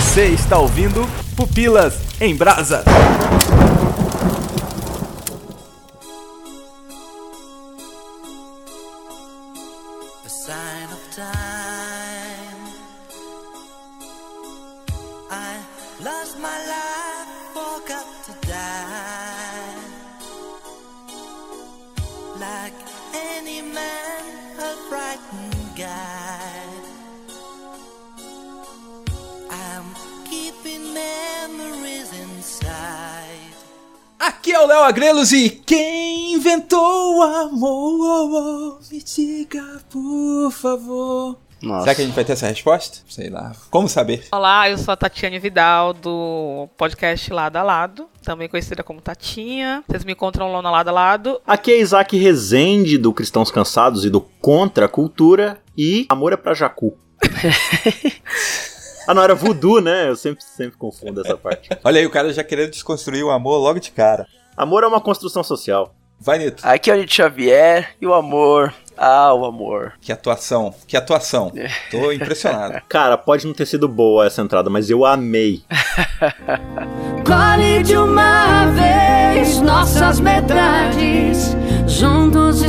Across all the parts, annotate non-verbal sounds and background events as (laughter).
Você está ouvindo Pupilas em Brasa. E quem inventou o amor? Me diga, por favor. Nossa. Será que a gente vai ter essa resposta? Sei lá. Como saber? Olá, eu sou a Tatiane Vidal do podcast Lado a Lado, também conhecida como Tatinha. Vocês me encontram lá no Lado a Lado. Aqui é Isaac Rezende, do Cristãos Cansados e do Contra a Cultura. E Amor é pra Jacu. (laughs) ah, não, era voodoo, né? Eu sempre, sempre confundo essa parte. Olha aí, o cara já querendo desconstruir o amor logo de cara. Amor é uma construção social. Vai, Nito. Aqui é o Nito Xavier e o amor. Ah, o amor. Que atuação, que atuação. Tô impressionado. (laughs) Cara, pode não ter sido boa essa entrada, mas eu amei. (laughs) Colhe de uma vez nossas metades, juntos e.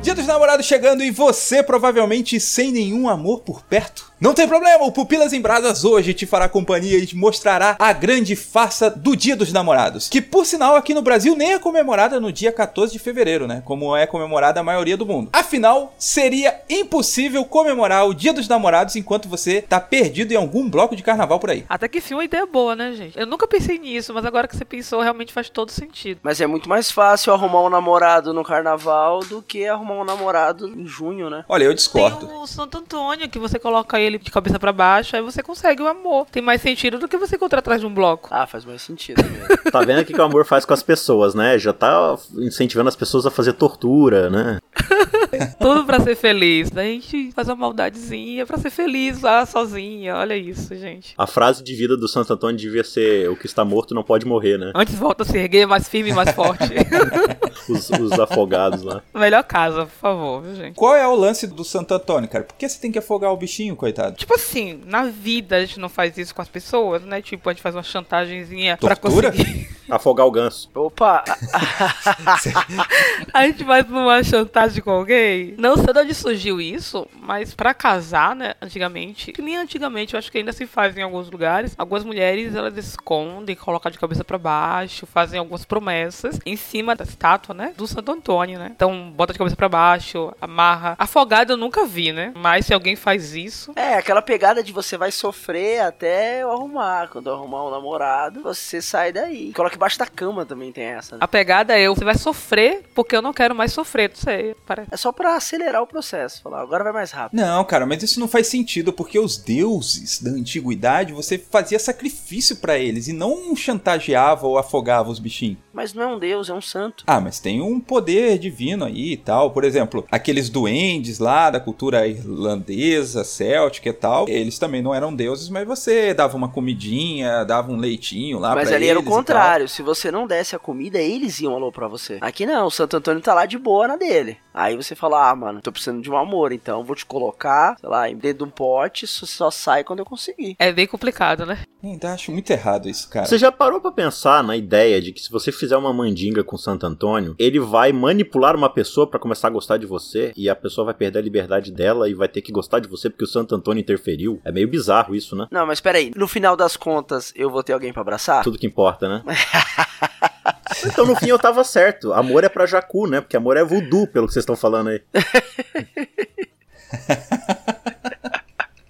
Dia dos namorados chegando e você provavelmente sem nenhum amor por perto? Não tem problema, o Pupilas em Brasas hoje te fará companhia e te mostrará a grande farsa do Dia dos Namorados. Que por sinal aqui no Brasil nem é comemorada no dia 14 de fevereiro, né? Como é comemorada a maioria do mundo. Afinal, seria impossível comemorar o Dia dos Namorados enquanto você tá perdido em algum bloco de carnaval por aí. Até que enfim, uma ideia boa, né, gente? Eu nunca pensei nisso, mas agora que você pensou, realmente faz todo sentido. Mas é muito mais fácil arrumar um namorado no carnaval do que arrumar um namorado em junho, né? Olha, eu Tem discordo. o Santo Antônio, que você coloca ele de cabeça pra baixo, aí você consegue o amor. Tem mais sentido do que você encontrar atrás de um bloco. Ah, faz mais sentido mesmo. Tá vendo o que que o amor faz com as pessoas, né? Já tá incentivando as pessoas a fazer tortura, né? (laughs) Tudo pra ser feliz. Daí a gente faz uma maldadezinha pra ser feliz lá sozinha. Olha isso, gente. A frase de vida do Santo Antônio devia ser: o que está morto não pode morrer, né? Antes volta a se erguer mais firme e mais forte. (laughs) Os, os afogados lá. Melhor casa, por favor, viu, gente? Qual é o lance do Santo Antônio, cara? Por que você tem que afogar o bichinho, coitado? Tipo assim, na vida a gente não faz isso com as pessoas, né? Tipo, a gente faz uma chantagemzinha pra Tortura? conseguir. (laughs) Afogar o ganso. Opa! (laughs) A gente faz uma chantagem com alguém. Não sei de onde surgiu isso, mas pra casar, né, antigamente, que nem antigamente, eu acho que ainda se faz em alguns lugares. Algumas mulheres, elas escondem, colocam de cabeça pra baixo, fazem algumas promessas em cima da estátua, né, do Santo Antônio, né? Então, bota de cabeça pra baixo, amarra. Afogado eu nunca vi, né? Mas se alguém faz isso, É, aquela pegada de você vai sofrer até eu arrumar. Quando eu arrumar um namorado, você sai daí. Coloca embaixo da cama também tem essa, né? a pegada é eu, você vai sofrer porque eu não quero mais sofrer, não sei, parece. É só pra acelerar o processo. Falar, agora vai mais rápido. Não, cara, mas isso não faz sentido, porque os deuses da antiguidade, você fazia sacrifício pra eles e não chantageava ou afogava os bichinhos. Mas não é um deus, é um santo. Ah, mas tem um poder divino aí e tal. Por exemplo, aqueles duendes lá da cultura irlandesa, céltica e tal, eles também não eram deuses, mas você dava uma comidinha, dava um leitinho lá Mas pra ali era o eles contrário. Se você não desse a comida, eles iam alô pra você. Aqui não, o Santo Antônio tá lá de boa na dele. Aí você fala, ah, mano, tô precisando de um amor, então vou te colocar, sei lá, dentro de um pote, só sai quando eu conseguir. É bem complicado, né? Ainda acho muito errado isso, cara. Você já parou pra pensar na ideia de que se você fizer uma mandinga com Santo Antônio, ele vai manipular uma pessoa pra começar a gostar de você e a pessoa vai perder a liberdade dela e vai ter que gostar de você porque o Santo Antônio interferiu? É meio bizarro isso, né? Não, mas peraí, no final das contas, eu vou ter alguém pra abraçar? Tudo que importa, né? (laughs) (laughs) então no fim eu tava certo. Amor é pra Jacu, né? Porque amor é voodoo, pelo que vocês estão falando aí. (laughs)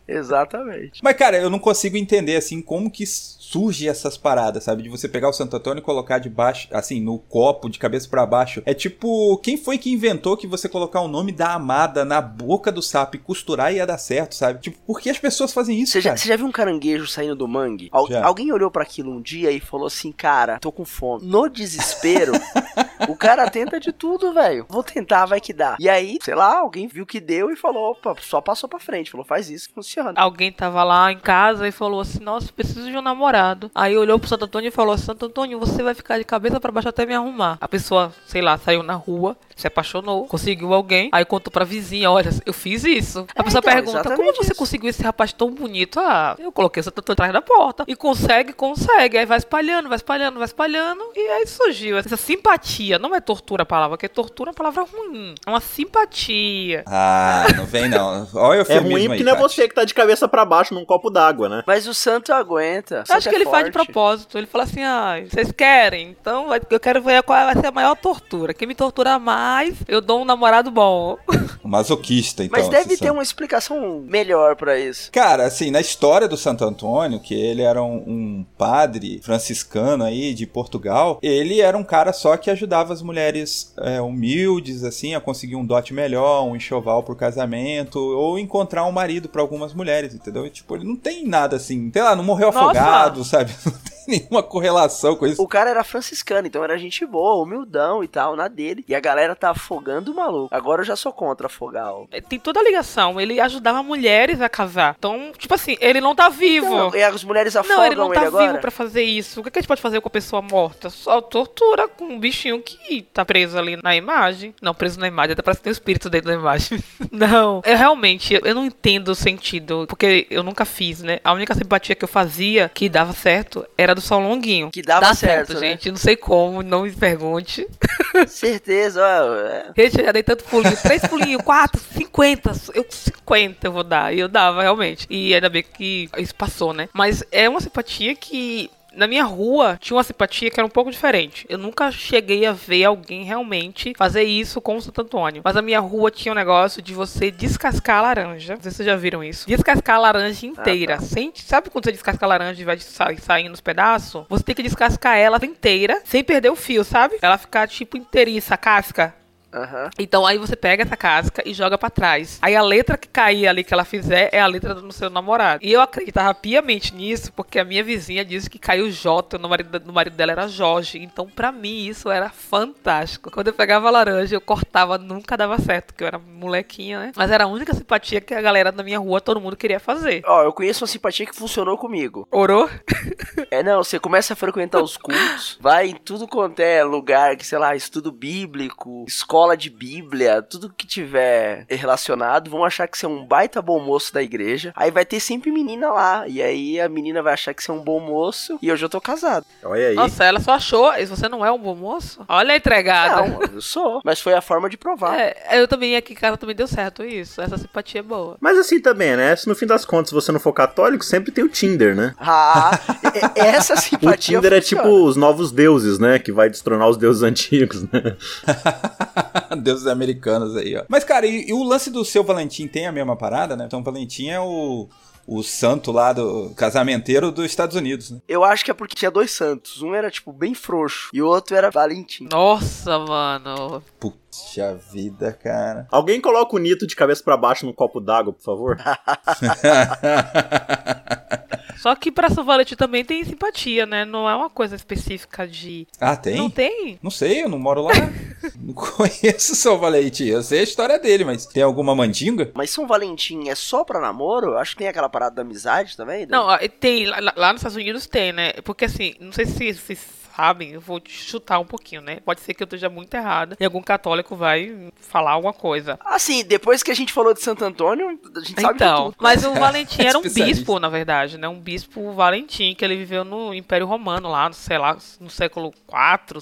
Exatamente. Mas, cara, eu não consigo entender, assim, como que surge essas paradas, sabe? De você pegar o Santo Antônio e colocar debaixo, assim, no copo, de cabeça pra baixo. É tipo, quem foi que inventou que você colocar o nome da amada na boca do sapo e costurar ia dar certo, sabe? Tipo, por que as pessoas fazem isso, Você já, já viu um caranguejo saindo do mangue? Al- Já. Alguém olhou pra aquilo um dia e falou assim, cara, tô com fome. No desespero, (laughs) o cara tenta de tudo, velho. Vou tentar, vai que dá. E aí, sei lá, alguém viu que deu e falou, opa, só passou pra frente. Falou, faz isso que funciona. Alguém tava lá em casa e falou assim: Nossa, preciso de um namorado. Molhado. Aí olhou pro Santo Antônio e falou: Santo Antônio, você vai ficar de cabeça pra baixo até me arrumar. A pessoa, sei lá, saiu na rua, se apaixonou, conseguiu alguém, aí contou pra vizinha: Olha, eu fiz isso. A pessoa então, pergunta: Como você isso. conseguiu esse rapaz tão bonito? Ah, eu coloquei o Santo Antônio atrás da porta. E consegue, consegue. Aí vai espalhando, vai espalhando, vai espalhando. E aí surgiu essa simpatia. Não é tortura a palavra, porque tortura é uma palavra ruim. É uma simpatia. Ah, não vem não. Olha o É ruim aí, porque não é você que tá de cabeça pra baixo num copo d'água, né? Mas o santo aguenta. acho que é ele faz de forte. propósito. Ele fala assim: ah, vocês querem? Então vai- eu quero ver qual vai ser a maior tortura. Quem me torturar mais, eu dou um namorado bom. Um (laughs) masoquista, então. Mas deve ter uma explicação melhor pra isso. Cara, assim, na história do Santo Antônio, que ele era um, um padre franciscano aí de Portugal, ele era um cara só que ajudava as mulheres é, humildes, assim, a conseguir um dote melhor, um enxoval pro casamento, ou encontrar um marido pra algumas mulheres, entendeu? E, tipo, ele não tem nada assim, sei lá, não morreu Nossa! afogado, sabe? (laughs) Não tem nenhuma correlação com isso. O cara era franciscano, então era gente boa, humildão e tal, na dele. E a galera tá afogando o maluco. Agora eu já sou contra afogar o. Tem toda a ligação. Ele ajudava mulheres a casar. Então, tipo assim, ele não tá vivo. Não, e as mulheres afogam Não, ele não tá agora. vivo pra fazer isso. O que que a gente pode fazer com a pessoa morta? Só tortura com um bichinho que tá preso ali na imagem. Não, preso na imagem, até parece que tem um espírito dentro da imagem. (laughs) não, eu realmente, eu não entendo o sentido, porque eu nunca fiz, né? A única simpatia que eu fazia, que dava certo, era do São Longuinho. Que dava Dá certo, né? gente. Não sei como, não me pergunte. (laughs) Certeza, ó. é. Gente, eu já dei tanto pulinho. Três pulinhos, quatro, cinquenta. Eu, cinquenta eu vou dar. E eu dava, realmente. E ainda bem que isso passou, né? Mas é uma simpatia que. Na minha rua tinha uma simpatia que era um pouco diferente. Eu nunca cheguei a ver alguém realmente fazer isso com o Santo Antônio. Mas a minha rua tinha um negócio de você descascar a laranja. Não sei se vocês já viram isso. Descascar a laranja inteira. Sem- sabe quando você descasca a laranja e vai sa saindo os pedaços? Você tem que descascar ela inteira, sem perder o fio, sabe? Ela ficar tipo inteiriça, a casca. Aham. Então aí você pega essa casca e joga pra trás. Aí a letra que cair ali que ela fizer é a letra do seu namorado. E eu acreditava piamente nisso porque a minha vizinha disse que caiu J, o marido, do marido dela era Jorge. Então pra mim isso era fantástico. Quando eu pegava laranja, eu cortava, nunca dava certo, porque eu era molequinha, né? Mas era a única simpatia que a galera da minha rua, todo mundo queria fazer. Ó, eu conheço uma simpatia que funcionou comigo. Orou? É, não, você começa a frequentar os cultos, vai em tudo quanto é lugar, que sei lá, estudo bíblico, escola de Bíblia, tudo que tiver relacionado, vão achar que você é um baita bom moço da igreja. Aí vai ter sempre menina lá, e aí a menina vai achar que você é um bom moço, e eu já tô casado. Olha aí. Nossa, ela só achou. E você não é um bom moço? Olha a entregada. Não, eu sou, mas foi a forma de provar. É, eu também aqui em casa também deu certo isso. Essa simpatia é boa. Mas assim também, né? Se no fim das contas você não for católico, sempre tem o Tinder, né? Ah, essa (laughs) O simpatia Tinder é funciona. tipo os novos deuses, né? Que vai destronar os deuses (laughs) antigos, né? (laughs) (laughs) Deuses americanos aí, ó. Mas, cara, e, e o lance do seu Valentim tem a mesma parada, né? Então, Valentim é o, o santo lá do casamenteiro dos Estados Unidos, né? Eu acho que é porque tinha dois santos. Um era, tipo, bem frouxo. E o outro era Valentim. Nossa, mano. Puxa vida, cara. (laughs) Alguém coloca o Nito de cabeça pra baixo num copo d'água, por favor? (laughs) Só que pra São Valentim também tem simpatia, né? Não é uma coisa específica de. ah, tem? Não tem? Não sei, eu não moro lá. (laughs) não conheço o seu Valentim. Eu sei a história dele, mas tem alguma mandinga? Mas São Valentim é só pra namoro? Acho que tem aquela parada da amizade também. né? Não, tem. Lá, lá nos Estados Unidos tem, né? Porque assim, não sei se vocês sabem, eu vou chutar um pouquinho, né? Pode ser que eu esteja muito errada e algum católico vai falar alguma coisa. Assim, depois que a gente falou de Santo Antônio, a gente sabe Então, tudo. mas o Valentim (laughs) era um bispo, na verdade, né? Um bispo Valentim, que ele viveu no Império Romano, lá, sei lá, no século IV,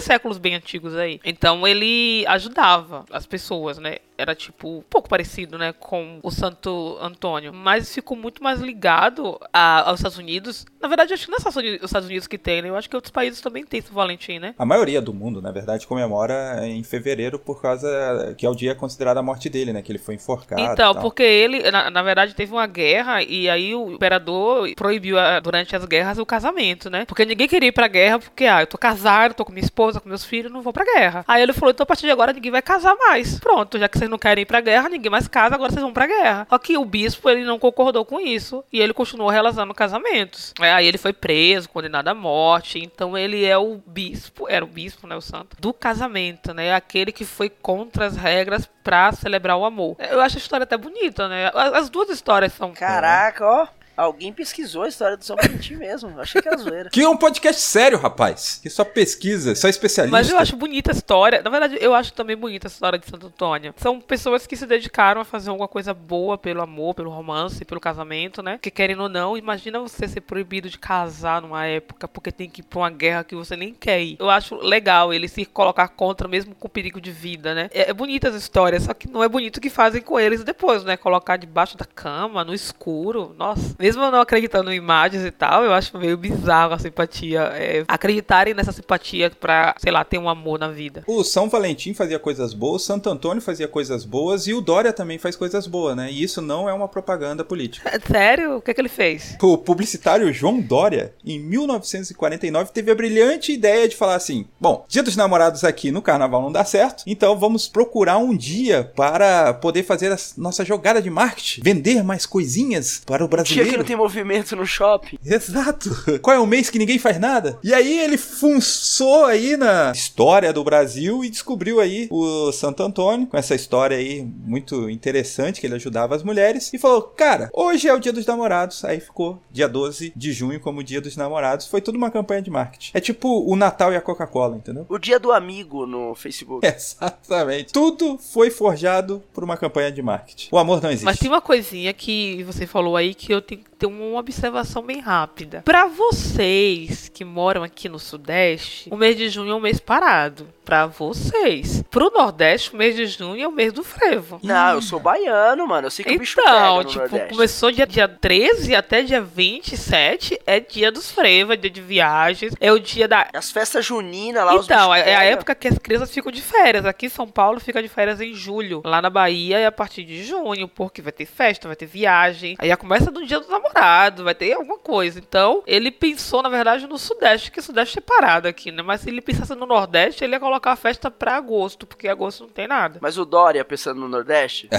séculos bem antigos aí. Então ele ajudava as pessoas, né? Era tipo um pouco parecido, né, com o Santo Antônio, mas ficou muito mais ligado a- aos Estados Unidos. Na verdade, acho que não é só os Estados Unidos que tem, né? Eu acho que outros países também têm esse Valentim, né? A maioria do mundo, na verdade, comemora em fevereiro por causa que é o dia considerado a morte dele, né? Que ele foi enforcado. Então, porque ele, na, na verdade, teve uma guerra e aí o imperador proibiu ah, durante as guerras o casamento, né? Porque ninguém queria ir pra guerra porque, ah, eu tô casado, tô com minha esposa, com meus filhos, não vou pra guerra. Aí ele falou, então a partir de agora ninguém vai casar mais. Pronto, já que vocês não querem ir pra guerra, ninguém mais casa, agora vocês vão pra guerra. Só que o bispo, ele não concordou com isso e ele continuou realizando casamentos. É, Aí ele foi preso, condenado à morte, então ele é o bispo, era o bispo, né, o santo, do casamento, né? Aquele que foi contra as regras pra celebrar o amor. Eu acho a história até bonita, né? As as duas histórias são Caraca, ó. Alguém pesquisou a história do São Valentim mesmo. Achei que era zoeira. Que é um podcast sério, rapaz. Que só pesquisa, só especialista. Mas eu acho bonita a história. Na verdade, eu acho também bonita a história de Santo Antônio. São pessoas que se dedicaram a fazer alguma coisa boa pelo amor, pelo romance, pelo casamento, né? Que querendo ou não, imagina você ser proibido de casar numa época porque tem que ir pra uma guerra que você nem quer ir. Eu acho legal ele se colocar contra mesmo com perigo de vida, né? É, é bonita essa história, só que não é bonito o que fazem com eles depois, né? Colocar debaixo da cama, no escuro. Nossa, mesmo eu não acreditando em imagens e tal, eu acho meio bizarro a simpatia. é, acreditarem nessa simpatia pra, sei lá, ter um amor na vida. O São Valentim fazia coisas boas, Santo Antônio fazia coisas boas e o Dória também faz coisas boas, né? E isso não é uma propaganda política. É, sério? O que, é que ele fez? O publicitário João Dória, em 1949, teve a brilhante ideia de falar assim: bom, dia dos namorados aqui no carnaval não dá certo, então vamos procurar um dia para poder fazer a nossa jogada de marketing, vender mais coisinhas para o Dia que não tem movimento no shopping. Exato. Qual é o mês que ninguém faz nada? E aí ele funçou aí na história do Brasil e descobriu aí o Santo Antônio, com essa história aí muito interessante, que ele ajudava as mulheres, e falou, cara, hoje é o dia dos namorados. Aí ficou dia 12 de junho como dia dos namorados. Foi tudo uma campanha de marketing. É tipo o Natal e a Coca-Cola, entendeu? O dia do amigo no Facebook. (laughs) Exatamente. Tudo foi forjado por uma campanha de marketing. O amor não existe. Mas tem uma coisinha que você falou aí que eu tenho ter uma observação bem rápida. Pra vocês que moram aqui no Sudeste, o mês de junho é um mês parado. Pra vocês. Pro Nordeste, o mês de junho é o mês do frevo. Não, eu sou baiano, mano. Eu sei que o bicho pega Então, no tipo, Nordeste. começou dia, dia 13 até dia 27, é dia dos frevos, é dia de viagens, é o dia da. As festas juninas lá, os Então, bichos é a pega. época que as crianças ficam de férias. Aqui em São Paulo fica de férias em julho. Lá na Bahia é a partir de junho, porque vai ter festa, vai ter viagem. Aí já começa no dia do namorado, vai ter alguma coisa. Então, ele pensou, na verdade, no Sudeste, que o Sudeste é parado aqui, né? Mas se ele pensasse no Nordeste, ele ia colocar a festa pra agosto, porque agosto não tem nada. Mas o Dória pensando no Nordeste? (laughs)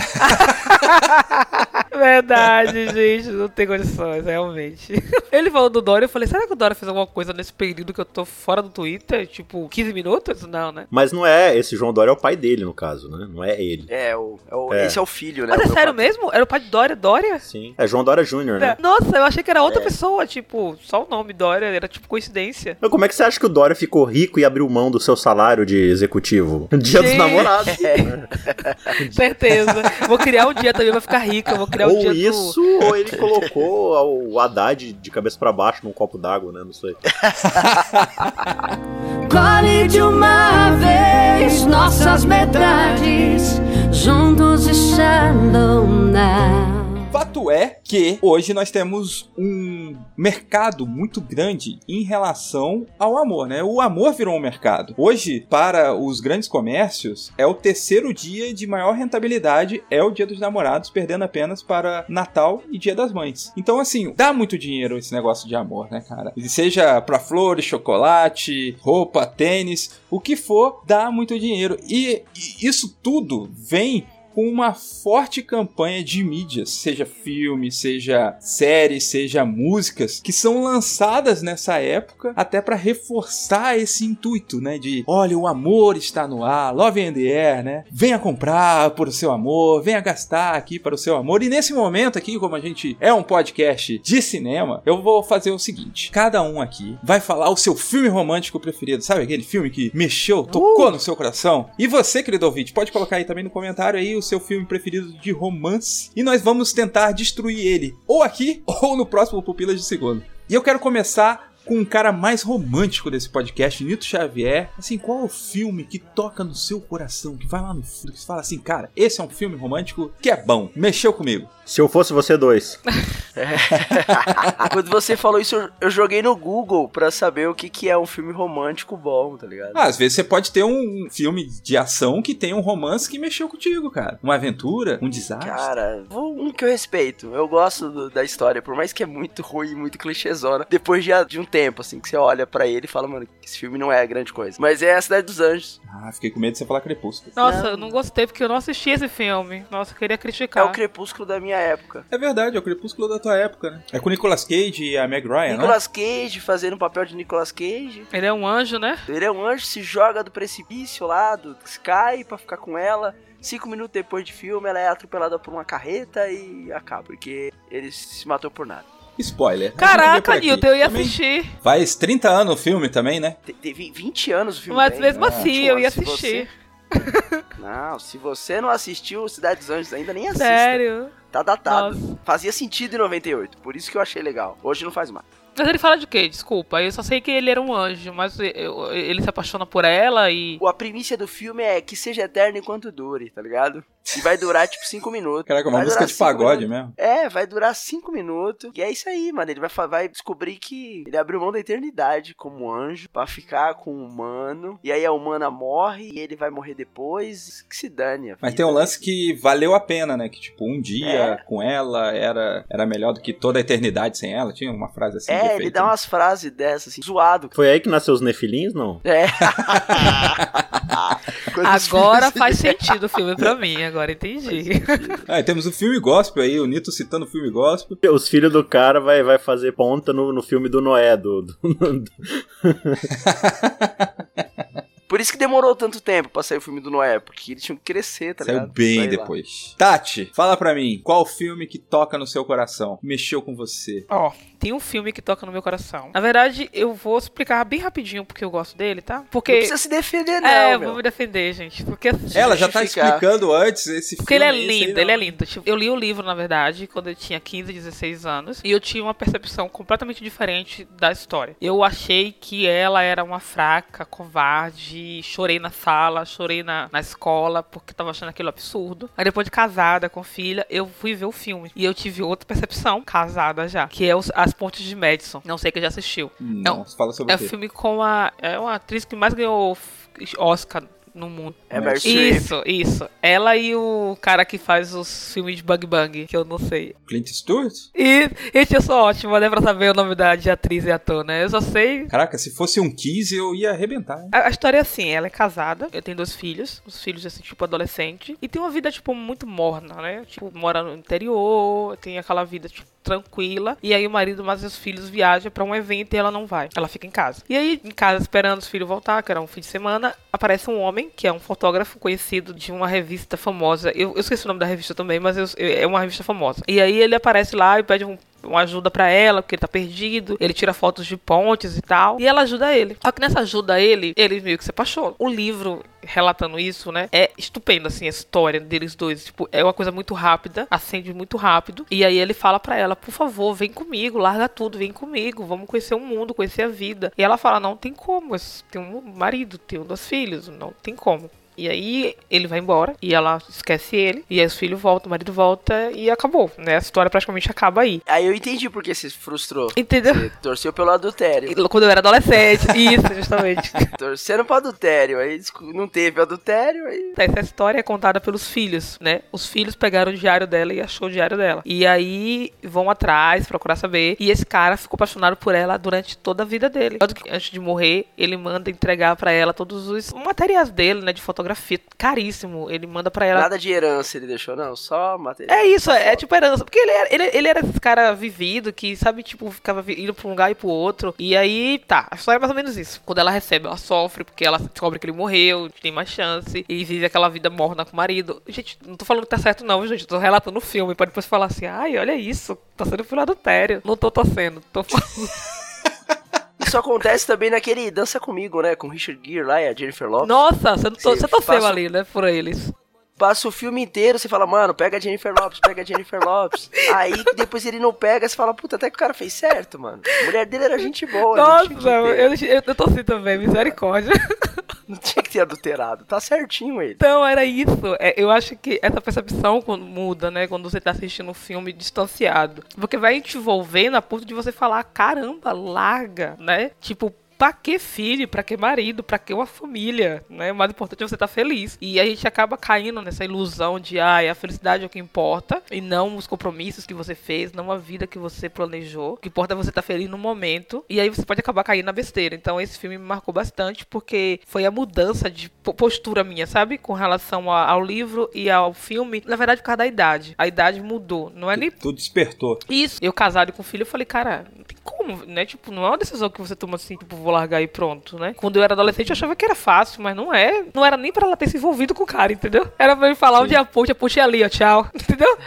Verdade, gente, não tem condições, realmente. Ele falou do Dória, eu falei, será que o Dória fez alguma coisa nesse período que eu tô fora do Twitter? Tipo, 15 minutos? Não, né? Mas não é, esse João Dória é o pai dele, no caso, né? Não é ele. É, o, é o- É. esse é o filho, né? Mas o é sério pai. mesmo? Era o pai de Dória? Dória? Sim. É João Dória Júnior, né? Nossa, eu achei que era outra pessoa, tipo, só o nome Dória, era tipo coincidência. Mas como é que você acha que o Dória ficou rico e abriu mão do seu salário de executivo? Dia dos namorados. (laughs) Certeza. vou criar um dia também, vai ficar rica. Vou criar um ou dia isso, ou ele colocou o Haddad de cabeça pra baixo num copo d'água, né? Não sei. (laughs) Colhe de uma vez nossas metades, juntos e shallow now. Fato é que hoje nós temos um mercado muito grande em relação ao amor, né? O amor virou um mercado. Hoje, para os grandes comércios, é o terceiro dia de maior rentabilidade, é o Dia dos Namorados, perdendo apenas para Natal e Dia das Mães. Então, assim, dá muito dinheiro esse negócio de amor, né, cara? Seja para flores, chocolate, roupa, tênis, o que for, dá muito dinheiro. E isso tudo vem com uma forte campanha de mídias, seja filme, seja séries, seja músicas, que são lançadas nessa época até para reforçar esse intuito, né, de olha, o amor está no ar, love and the air, né? Venha comprar por o seu amor, venha gastar aqui para o seu amor. E nesse momento aqui, como a gente é um podcast de cinema, eu vou fazer o seguinte: cada um aqui vai falar o seu filme romântico preferido, sabe aquele filme que mexeu, tocou no seu coração? E você, querido ouvinte, pode colocar aí também no comentário aí o seu filme preferido de romance e nós vamos tentar destruir ele, ou aqui (laughs) ou no próximo Pupilas de Segundo. E eu quero começar com um cara mais romântico desse podcast, Nito Xavier. Assim, qual é o filme que toca no seu coração, que vai lá no fundo, que fala assim, cara, esse é um filme romântico que é bom, mexeu comigo. Se eu fosse você dois. (laughs) Quando você falou isso, eu- joguei no Google pra saber o que, que é um filme romântico bom, tá ligado? Ah, às vezes você pode ter um filme de ação que tem um romance que mexeu contigo, cara. Uma aventura, um desastre. Cara, um que eu respeito. Eu gosto do- da história, por mais que é muito ruim, muito clichêzona. Depois de, de um tempo, assim, que você olha pra ele e fala, mano, esse filme não é grande coisa. Mas é a Cidade dos Anjos. Ah, fiquei com medo de você falar Crepúsculo. Nossa, Não. eu não gostei porque eu não assisti esse filme. Nossa, eu queria É criticar. o crepúsculo da minha época. É verdade, é o Crepúsculo da tua época, né? É com o Nicolas Cage e a Meg Ryan, né? Nicolas Cage fazendo o papel de Nicolas Cage. Ele é um anjo, né? Ele é um anjo, se joga do precipício lá, do Sky, pra ficar com ela. Cinco minutos depois de filme, ela é atropelada por uma carreta e acaba, porque ele se matou por nada. Spoiler. Caraca. Nilton, eu ia Também assistir. Faz 30 anos o filme também, né? Te- Teve 20 anos o filme. Mas tem. mesmo Ah, assim, eu ia se você- assistir. (laughs) Não, se você não assistiu Cidade dos Anjos ainda, nem assista. Sério. Tá datado. Nossa. Fazia sentido em 98, por isso que eu achei legal. Hoje não faz mais. Mas ele fala de quê? Desculpa. Eu só sei que ele era um anjo, mas ele se apaixona por ela e. A primícia do filme é que seja eterno enquanto dure, tá ligado? E vai durar tipo 5 minutos. Caraca, uma Vai música de pagode minutos. mesmo. É, vai durar 5 minutos. E é isso aí, mano. Ele vai, vai descobrir que ele abriu mão da eternidade como anjo pra ficar com o humano. E aí a humana morre e ele vai morrer depois. Que se dane. a Mas tem um lance que valeu a pena, né? Que tipo, um dia É. com ela era, era melhor do que toda a eternidade sem ela. Tinha uma frase assim. de É, ele dá né? umas frases dessas, assim, zoado. Foi aí que nasceu os nefilins, não? É. (laughs) Agora faz sentido o filme pra mim, agora entendi. (laughs) Ah, e temos o filme gospel aí, o Nito citando o filme gospel. Os filhos do cara vai, vai fazer ponta no, no filme do Noé, do, do- do- (laughs) isso que demorou tanto tempo pra sair o filme do Noé, porque eles tinham que crescer, tá Saiu ligado? bem lá. depois. Tati, fala pra mim, qual filme que toca no seu coração? Mexeu com você? Ó, tem um filme que toca no meu coração. Na verdade, eu vou explicar bem rapidinho porque eu gosto dele, tá? Não Porque. precisa se defender, não, é, eu meu. vou me defender, gente. Porque assim, Ela já tá explicando antes esse Porque ele filme. é esse aí lindo, não. ele é lindo. Tipo, eu li o livro, na verdade, quando eu tinha 15, 16 anos. E eu tinha uma percepção completamente diferente da história. Eu achei que ela era uma fraca, covarde. Chorei na sala, chorei na, na escola, porque tava achando aquilo absurdo. Aí depois de casada, com filha, eu fui ver o filme. E eu tive outra percepção, casada já. Que é os- As Pontes de Madison. Não sei que já assistiu. Não, fala sobre É quê? filme com a. É uma atriz que mais ganhou Oscar no mundo. É Meryl. Isso, isso. Ela e o cara que faz os filmes de Bug Bang, que eu não sei. Clint Stewart? E, gente, eu sou ótima, né, pra saber o nome da, de atriz e ator, né? Eu só sei. Caraca, se fosse um 15 eu ia arrebentar. hein? A, a história é assim, ela é casada, eu tenho dois filhos, os filhos, assim, tipo, adolescente, e tem uma vida, tipo, muito morna, né? Tipo, mora no interior, tem aquela vida, tipo, tranquila, e aí o marido mais os filhos viajam pra um evento e ela não vai, ela fica em casa. E aí, em casa, esperando os filhos voltar, que era um fim de semana, aparece um homem, que é um fotógrafo conhecido de uma revista famosa, eu, eu esqueci o nome da revista também, mas eu- eu- é uma revista famosa. E aí ele aparece lá e pede um uma ajuda pra ela, porque ele tá perdido. Ele tira fotos de pontes e tal. E ela ajuda ele. Só que nessa ajuda ele, ele meio que se apaixona. O livro relatando isso, né? É estupendo, assim, a história deles dois. Tipo, é uma coisa muito rápida, acende muito rápido. E aí ele fala pra ela, por favor, vem comigo, larga tudo, vem comigo, vamos conhecer o mundo, conhecer a vida. E ela fala, não tem como, tenho um marido, tenho dois filhos, não tem como. E aí ele vai embora e ela esquece ele. E aí os filhos voltam, o marido volta e acabou, né? A história praticamente acaba aí. Aí eu entendi por que você se frustrou. Entendeu? Você torceu pelo adultério. Quando eu era adolescente. (laughs) Isso, justamente. (laughs) Torcendo pro adultério. Aí não teve adultério, aí. Essa história é contada pelos filhos, né? Os filhos pegaram o diário dela e achou o diário dela. E aí vão atrás, procurar saber. E esse cara ficou apaixonado por ela durante toda a vida dele. Antes de morrer, ele manda entregar pra ela todos os materiais dele, né? De fotografia. Caríssimo. Ele manda pra ela Nada de herança ele deixou, não. Só material. É isso, é, é tipo herança. Porque ele era, ele, ele era esse cara vivido que, sabe, tipo, ficava indo pra um lugar e pro outro. E aí, tá, a história é mais ou menos isso. Quando ela recebe, ela sofre, porque ela descobre que ele morreu, tem mais chance, e vive aquela vida morna com o marido. Gente, não tô falando que tá certo, não, gente. Tô relatando o filme. Pode depois falar assim, ai, olha isso, tá sendo pelo adultério. Não tô torcendo, tô falando. (laughs) Isso acontece também naquele Dança Comigo, né? Com o Richard Gere lá e a Jennifer Lopez. Nossa, você, não você torceu faço- ali, né, por eles. Passa o filme inteiro, você fala, mano, pega a Jennifer Lopes, pega a Jennifer Lopes. (laughs) Aí depois ele não pega, você fala, puta, até que o cara fez certo, mano. A mulher dele era gente boa, Nossa, ter- eu, eu, eu torci também, misericórdia. (laughs) não tinha que ter adulterado. Tá certinho ele. Então, era isso. É, eu acho que essa percepção muda, né? Quando você tá assistindo um filme distanciado. Porque vai te envolvendo a ponto de você falar, caramba, larga, né? Tipo, pra que filho? Pra que marido? Pra que uma família? Né? O mais importante é você estar feliz. E a gente acaba caindo nessa ilusão de, ai, a felicidade é o que importa. E não os compromissos que você fez, não a vida que você planejou. O que importa é você estar feliz no momento. E aí você pode acabar caindo na besteira. Então esse filme me marcou bastante porque foi a mudança de po- postura minha, sabe? Com relação ao livro e ao filme. Na verdade, por causa da idade. A idade mudou. Não é nem Tudo despertou. isso. Eu casado com filho, eu falei, cara, não tem como né? Tipo, não é uma decisão que você toma assim, tipo, vou largar e pronto, né? Quando eu era adolescente, eu achava que era fácil, mas não é. Não era nem pra ela ter se envolvido com o cara, entendeu? Era pra ele falar onde é a ponte, a ponte é ali, ó, tchau. (laughs) Entendeu?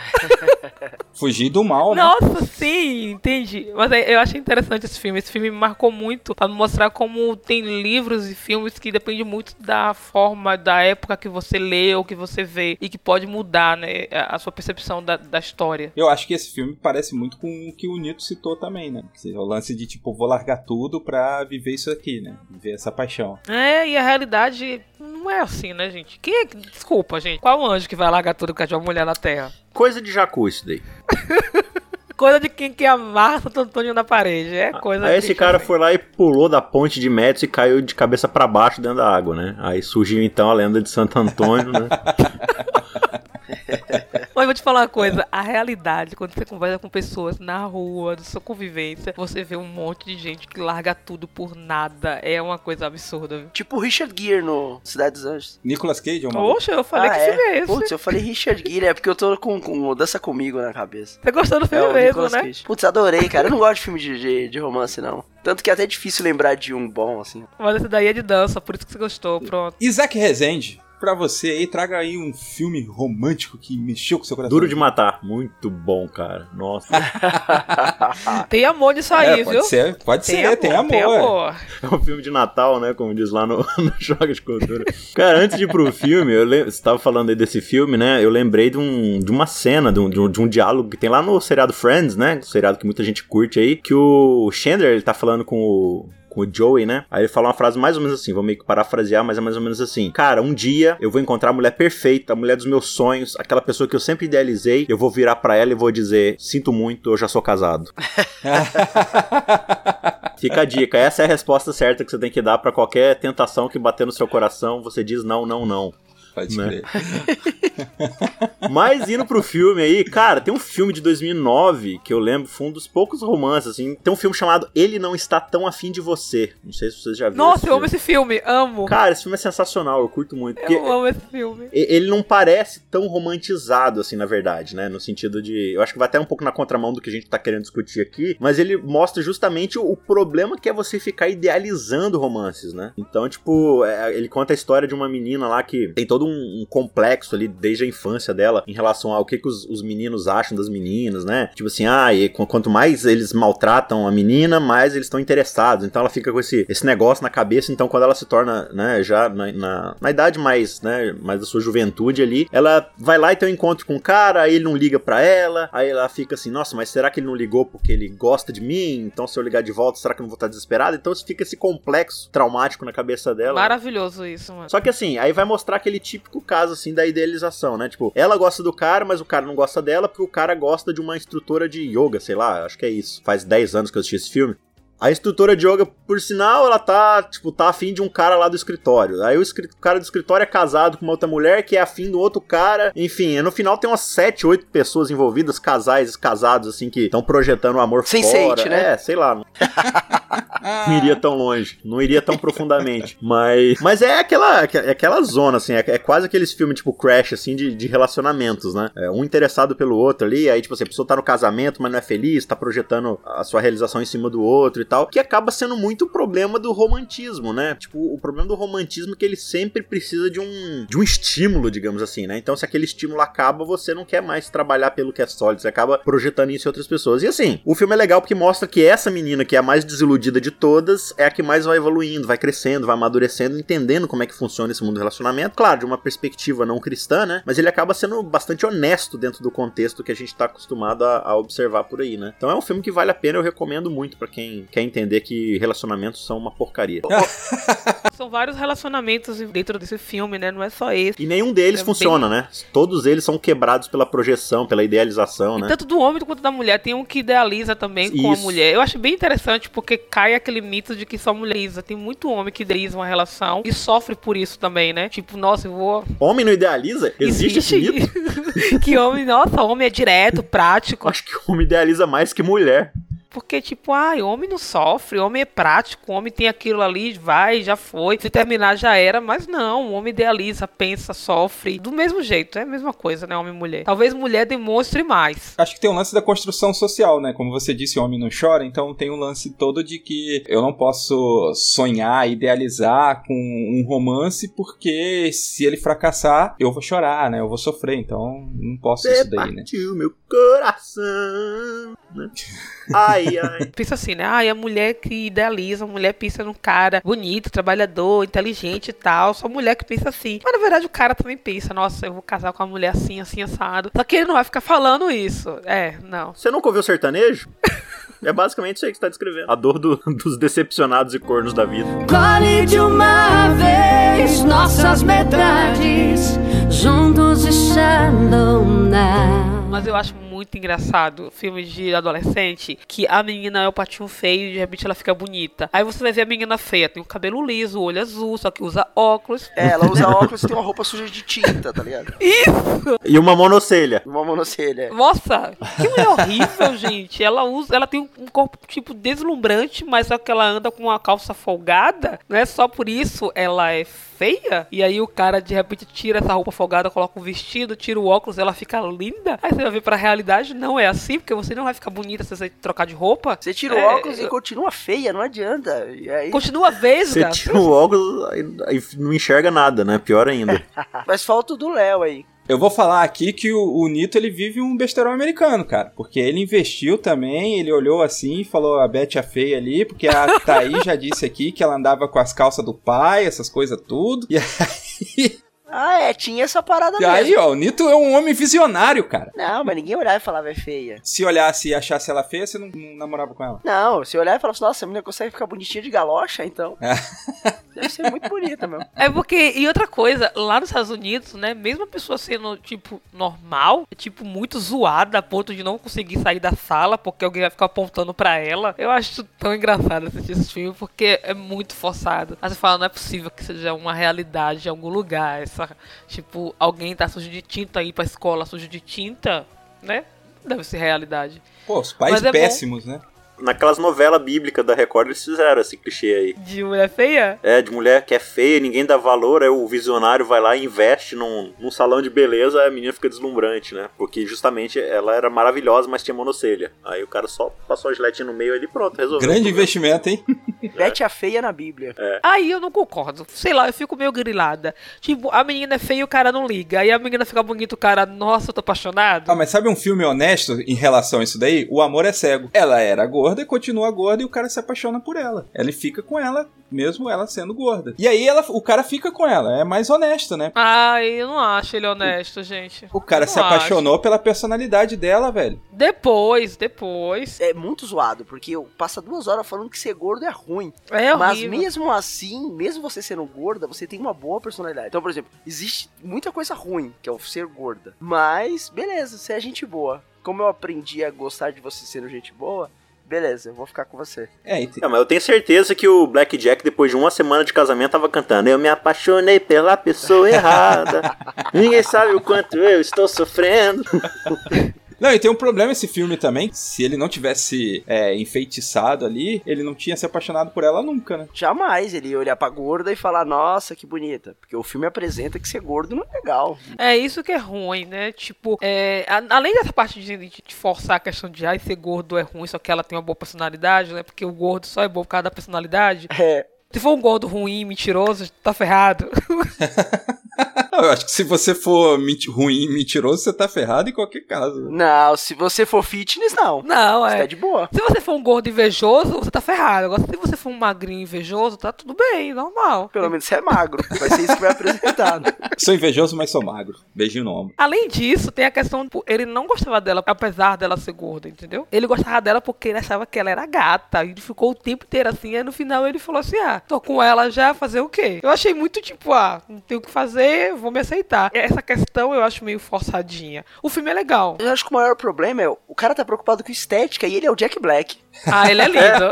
(laughs) Fugir do mal, né? Nossa, sim, entendi. Mas é, eu achei interessante esse filme. Esse filme me marcou muito pra mostrar como tem livros e filmes que dependem muito da forma, da época que você lê ou que você vê e que pode mudar, né, a sua percepção da, da história. Eu acho que esse filme parece muito com o que o Nito citou também, né? Que o lance de, tipo, vou largar tudo pra viver isso aqui, né? Viver essa paixão. É, e a realidade não é assim, né, gente? Quem que- Desculpa, gente. Qual anjo que vai largar tudo por causa de uma mulher na Terra? Coisa de jacu isso daí. (laughs) Coisa de quem quer amar Santo Antônio na parede. É coisa Aí esse cara assim. foi lá e pulou da ponte de Médici e caiu de cabeça pra baixo dentro da água, né? Aí surgiu então a lenda de Santo Antônio, né? (laughs) Mas vou te falar uma coisa, a realidade, quando você conversa com pessoas na rua, da sua convivência, você vê um monte de gente que larga tudo por nada. É uma coisa absurda, viu? Tipo o Richard Gere no Cidade dos Anjos. Nicolas Cage é uma. Poxa, eu falei ah, que é? filme é esse. Putz, eu falei Richard Gere, é porque eu tô com, com Dança Comigo na cabeça. Você gostou do É filme o mesmo, Nicolas né? Cage. Putz, adorei, cara. Eu não gosto de filme de, de, de romance, não. Tanto que é até difícil lembrar de um bom, assim. Mas esse daí é de dança, por isso que você gostou, pronto. Isaac Rezende, pra você aí, traga aí um filme romântico que mexeu com seu coração. Duro de matar. Muito bom, cara. Nossa. (laughs) Tem amor nisso É, aí, pode viu? ser, pode ser, tem amor. Tem é. amor. É um filme de Natal, né? Como diz lá no, (laughs) no Choque de Cultura. Cara, antes de ir pro filme, eu lem- você tava falando aí desse filme, né? Eu lembrei de, um, de uma cena, de um, de, um, de um diálogo que tem lá no seriado Friends, né? Seriado que muita gente curte aí, que o Chandler, ele tá falando com o com o Joey, né? Aí ele fala uma frase mais ou menos assim, vou meio que parafrasear, mas é mais ou menos assim. Cara, um dia eu vou encontrar a mulher perfeita, a mulher dos meus sonhos, aquela pessoa que eu sempre idealizei, eu vou virar pra ela e vou dizer, sinto muito, eu já sou casado. (laughs) Fica a dica, essa é a resposta certa que você tem que dar pra qualquer tentação que bater no seu coração, você diz não, não, não. Pode Né? crer. (laughs) Mas indo pro filme aí, cara, tem um filme de 2009 que eu lembro, foi um dos poucos romances, assim. Tem um filme chamado Ele Não Está Tão Afim de Você. Não sei se vocês já viram. Nossa, esse eu amo filme. esse filme, amo. Cara, esse filme é sensacional, eu curto muito. Eu amo esse filme. ele não parece tão romantizado assim, na verdade, né? No sentido de. Eu acho que vai até um pouco na contramão do que a gente tá querendo discutir aqui, mas ele mostra justamente o, o problema que é você ficar idealizando romances, né? Então, tipo, é, ele conta a história de uma menina lá que tem todo um, um complexo ali desde a infância dela em relação ao que, que os, os meninos acham das meninas, né? Tipo assim, ah, e qu- quanto mais eles maltratam a menina, mais eles estão interessados. Então ela fica com esse, esse negócio na cabeça. Então, quando ela se torna, né, já na, na, na idade mais, né, mais da sua juventude ali, ela vai lá e tem um encontro com um cara, aí ele não liga pra ela, aí ela fica assim, nossa, mas será que ele não ligou porque ele gosta de mim? Então, se eu ligar de volta, será que eu não vou estar desesperado? Então, fica esse complexo traumático na cabeça dela. Maravilhoso isso, mano. Só que assim, aí vai mostrar aquele típico caso assim da idealização, né? Tipo, ela gosta do cara, mas o cara não gosta dela porque o cara gosta de uma instrutora de yoga, sei lá, acho que é isso. Faz 10 anos que eu assisti esse filme. A instrutora de yoga, por sinal, ela tá, tipo, tá afim de um cara lá do escritório. Aí o, o cara do escritório é casado com uma outra mulher que é afim do outro cara. Enfim, no final tem umas 7, 8 pessoas envolvidas, casais casados, assim, que estão projetando o amor Sense8, fora. né? É, sei lá. (laughs) não iria tão longe, não iria tão profundamente. (laughs) Mas, mas é aquela, é aquela zona, assim, é, é quase aqueles filmes tipo Crash, assim, de, de relacionamentos, né? É, um interessado pelo outro ali, aí, tipo assim, a pessoa tá no casamento, mas não é feliz, tá projetando a sua realização em cima do outro e tal, que acaba sendo muito o problema do romantismo, né? Tipo, o problema do romantismo é que ele sempre precisa de um, de um estímulo, digamos assim, né? Então, se aquele estímulo acaba, você não quer mais trabalhar pelo que é sólido, você acaba projetando isso em outras pessoas. E assim, o filme é legal porque mostra que essa menina, que é a mais desiludida de todas, é a que mais vai evoluindo, vai crescendo, vai amadurecendo, entendendo como é que funciona esse mundo do relacionamento. Claro, de uma perspectiva não cristã, né? Mas ele acaba sendo bastante honesto dentro do contexto que a gente tá acostumado a, a observar por aí, né? Então é um filme que vale a pena, eu recomendo muito pra quem quer entender que relacionamentos são uma porcaria. (laughs) São vários relacionamentos dentro desse filme, né? Não é só esse. E nenhum deles É funciona, né? Todos eles são quebrados pela projeção, pela idealização, né? Tanto do homem quanto da mulher. Tem um que idealiza também com a Isso. mulher. Eu acho bem interessante porque cai aquele mito de que só mulher idealiza. Tem muito homem que idealiza uma relação e sofre por isso também, né? Tipo, nossa, eu vou. Homem não idealiza? Existe, esse mito? (laughs) que homem, nossa, homem é direto, prático. Acho que homem idealiza mais que mulher. Porque, tipo, ai, homem não sofre, homem é prático, homem tem aquilo ali, vai, já foi. Se terminar, já era. Mas não, o homem idealiza, pensa, sofre. Do mesmo jeito, é a mesma coisa, né? Homem e mulher. Talvez mulher demonstre mais. Acho que tem um lance da construção social, né? Como você disse, homem não chora, então tem um lance todo de que eu não posso sonhar, idealizar com um romance, porque se ele fracassar, eu vou chorar, né? Eu vou sofrer, então não posso isso daí, né? meu coração. Né? Ai, ai. Pensa assim, né? Ai, a mulher que idealiza, a mulher pensa num cara bonito, trabalhador, inteligente e tal. Só mulher que pensa assim. Mas na verdade o cara também pensa, nossa, eu vou casar com uma mulher assim, assim, assado. Só que ele não vai ficar falando isso. É, não. Você nunca ouviu sertanejo? É basicamente isso aí que você tá descrevendo. A dor do- dos decepcionados e cornos da vida. De uma vez nossas metades, juntos e. Mas eu acho muito engraçado filmes de adolescente que a menina é o patinho feio e de repente ela fica bonita. Aí você vai ver a menina feia, tem o cabelo liso, o olho azul, só que usa óculos. É, ela usa óculos e tem uma roupa suja de tinta, tá ligado? (laughs) E uma monocelha. Uma monocelha. Nossa, que mulher horrível, (laughs) gente. Ela usa, ela tem um corpo tipo deslumbrante, mas só que ela anda com uma calça folgada, não é só por isso ela é feia. E aí o cara de repente tira essa roupa folgada, coloca um vestido, tira o óculos, ela fica linda. Aí você vai ver pra realidade, não é assim, porque você não vai ficar bonita se você trocar de roupa. Você tira o É, óculos e eu- continua feia, não adianta. E aí... Continua vesga. Você tira o óculos e não enxerga nada, né? Pior ainda. (laughs) Mas falta o do Léo aí. Eu vou falar aqui que o, o Nito ele vive um besterol americano, cara. Porque ele investiu também, ele olhou assim e falou a Beth é feia ali, porque a Thaís já disse aqui que ela andava com as calças do pai, essas coisas tudo. E aí, Ah, é, tinha essa parada e mesmo. aí, ó, o Nito é um homem visionário, cara. Não, mas ninguém olhava e falava é feia. Se olhasse e achasse ela feia, você não, não namorava com ela. Não, se olhar e falar assim, nossa, a menina consegue ficar bonitinha de galocha, então. (laughs) Deve ser muito bonita mesmo. É porque, e outra coisa, lá nos Estados Unidos, né, mesmo a pessoa sendo, tipo, normal, é, tipo, muito zoada a ponto de não conseguir sair da sala porque alguém vai ficar apontando pra ela, eu acho tão engraçado assistir esse filme porque é muito forçado. Aí você fala, não é possível que seja uma realidade em algum lugar, essa, tipo, alguém tá sujo de tinta aí pra escola sujo de tinta, né? Deve ser realidade. Pô, os pais Mas é péssimos, né? Naquelas novelas bíblicas da Record, eles fizeram esse clichê aí. De mulher feia? É, de mulher que é feia, ninguém dá valor, aí o visionário vai lá e investe num, num salão de beleza, aí a menina fica deslumbrante, né? Porque justamente ela era maravilhosa, mas tinha monocelha. Aí o cara só passou a giletinha no meio ali e pronto, resolveu. Grande investimento, hein? (laughs) Bete a feia na Bíblia. Aí eu não concordo. Sei lá, eu fico meio grilada. Tipo, a menina é feia e o cara não liga. Aí a menina fica bonita, o cara, nossa, eu tô apaixonado. Ah, mas sabe um filme honesto em relação a isso daí? O Amor é Cego. Ela era gorda e continua gorda e o cara se apaixona por ela. Ele fica com ela, mesmo ela sendo gorda. E aí ela, o cara fica com ela. É mais honesto, né? Ai, eu não acho ele honesto, gente. O cara se apaixonou pela personalidade dela, velho. acho. Depois, depois. É muito zoado, porque passa duas horas falando que ser gordo é ruim. É Mas horrível. mesmo assim, mesmo você sendo gorda, você tem uma boa personalidade. Então, por exemplo, existe muita coisa ruim, que é o ser gorda. Mas, beleza, você é gente boa. Como eu aprendi a gostar de você sendo gente boa, beleza, eu vou ficar com você. É, mas eu tenho certeza que o Black Jack, depois de uma semana de casamento, tava cantando Eu me apaixonei pela pessoa errada Ninguém sabe o quanto eu estou sofrendo (laughs) Não, e tem um problema esse filme também. Se ele não tivesse é, enfeitiçado ali, ele não tinha se apaixonado por ela nunca, né? Jamais ele ia olhar pra gorda e falar, nossa, que bonita. Porque o filme apresenta que ser gordo não é legal. É isso que é ruim, né? Tipo, é, a- além dessa parte de, de- de forçar a questão de ai, ser gordo é ruim, só que ela tem uma boa personalidade, né? Porque o gordo só é bom por causa da personalidade. É, Se for um gordo ruim, mentiroso, tá ferrado. (laughs) Eu acho que se você for menti- ruim e mentiroso, você tá ferrado em qualquer caso. não, se você for fitness, não. Não, Você é. tá de boa. Se você for um gordo invejoso, você tá ferrado. Agora, se você for um magrinho invejoso, tá tudo bem, normal. Pelo menos você é magro. Vai ser isso que vai apresentar. né? (laughs) Sou invejoso, mas sou magro. Beijinho no ombro. Além disso, tem a questão, tipo, ele não gostava dela, apesar dela ser gorda, entendeu? Ele gostava dela porque ele achava que ela era gata. E ele ficou o tempo inteiro assim. Aí no final ele falou assim: ah, tô com ela já, fazer o quê? Eu achei muito tipo, ah, não tenho o que fazer, vou me aceitar. Essa questão eu acho meio forçadinha. O filme é legal. Eu acho que o maior problema é o cara tá preocupado com estética e ele é o Jack Black. Ah, ele é lindo.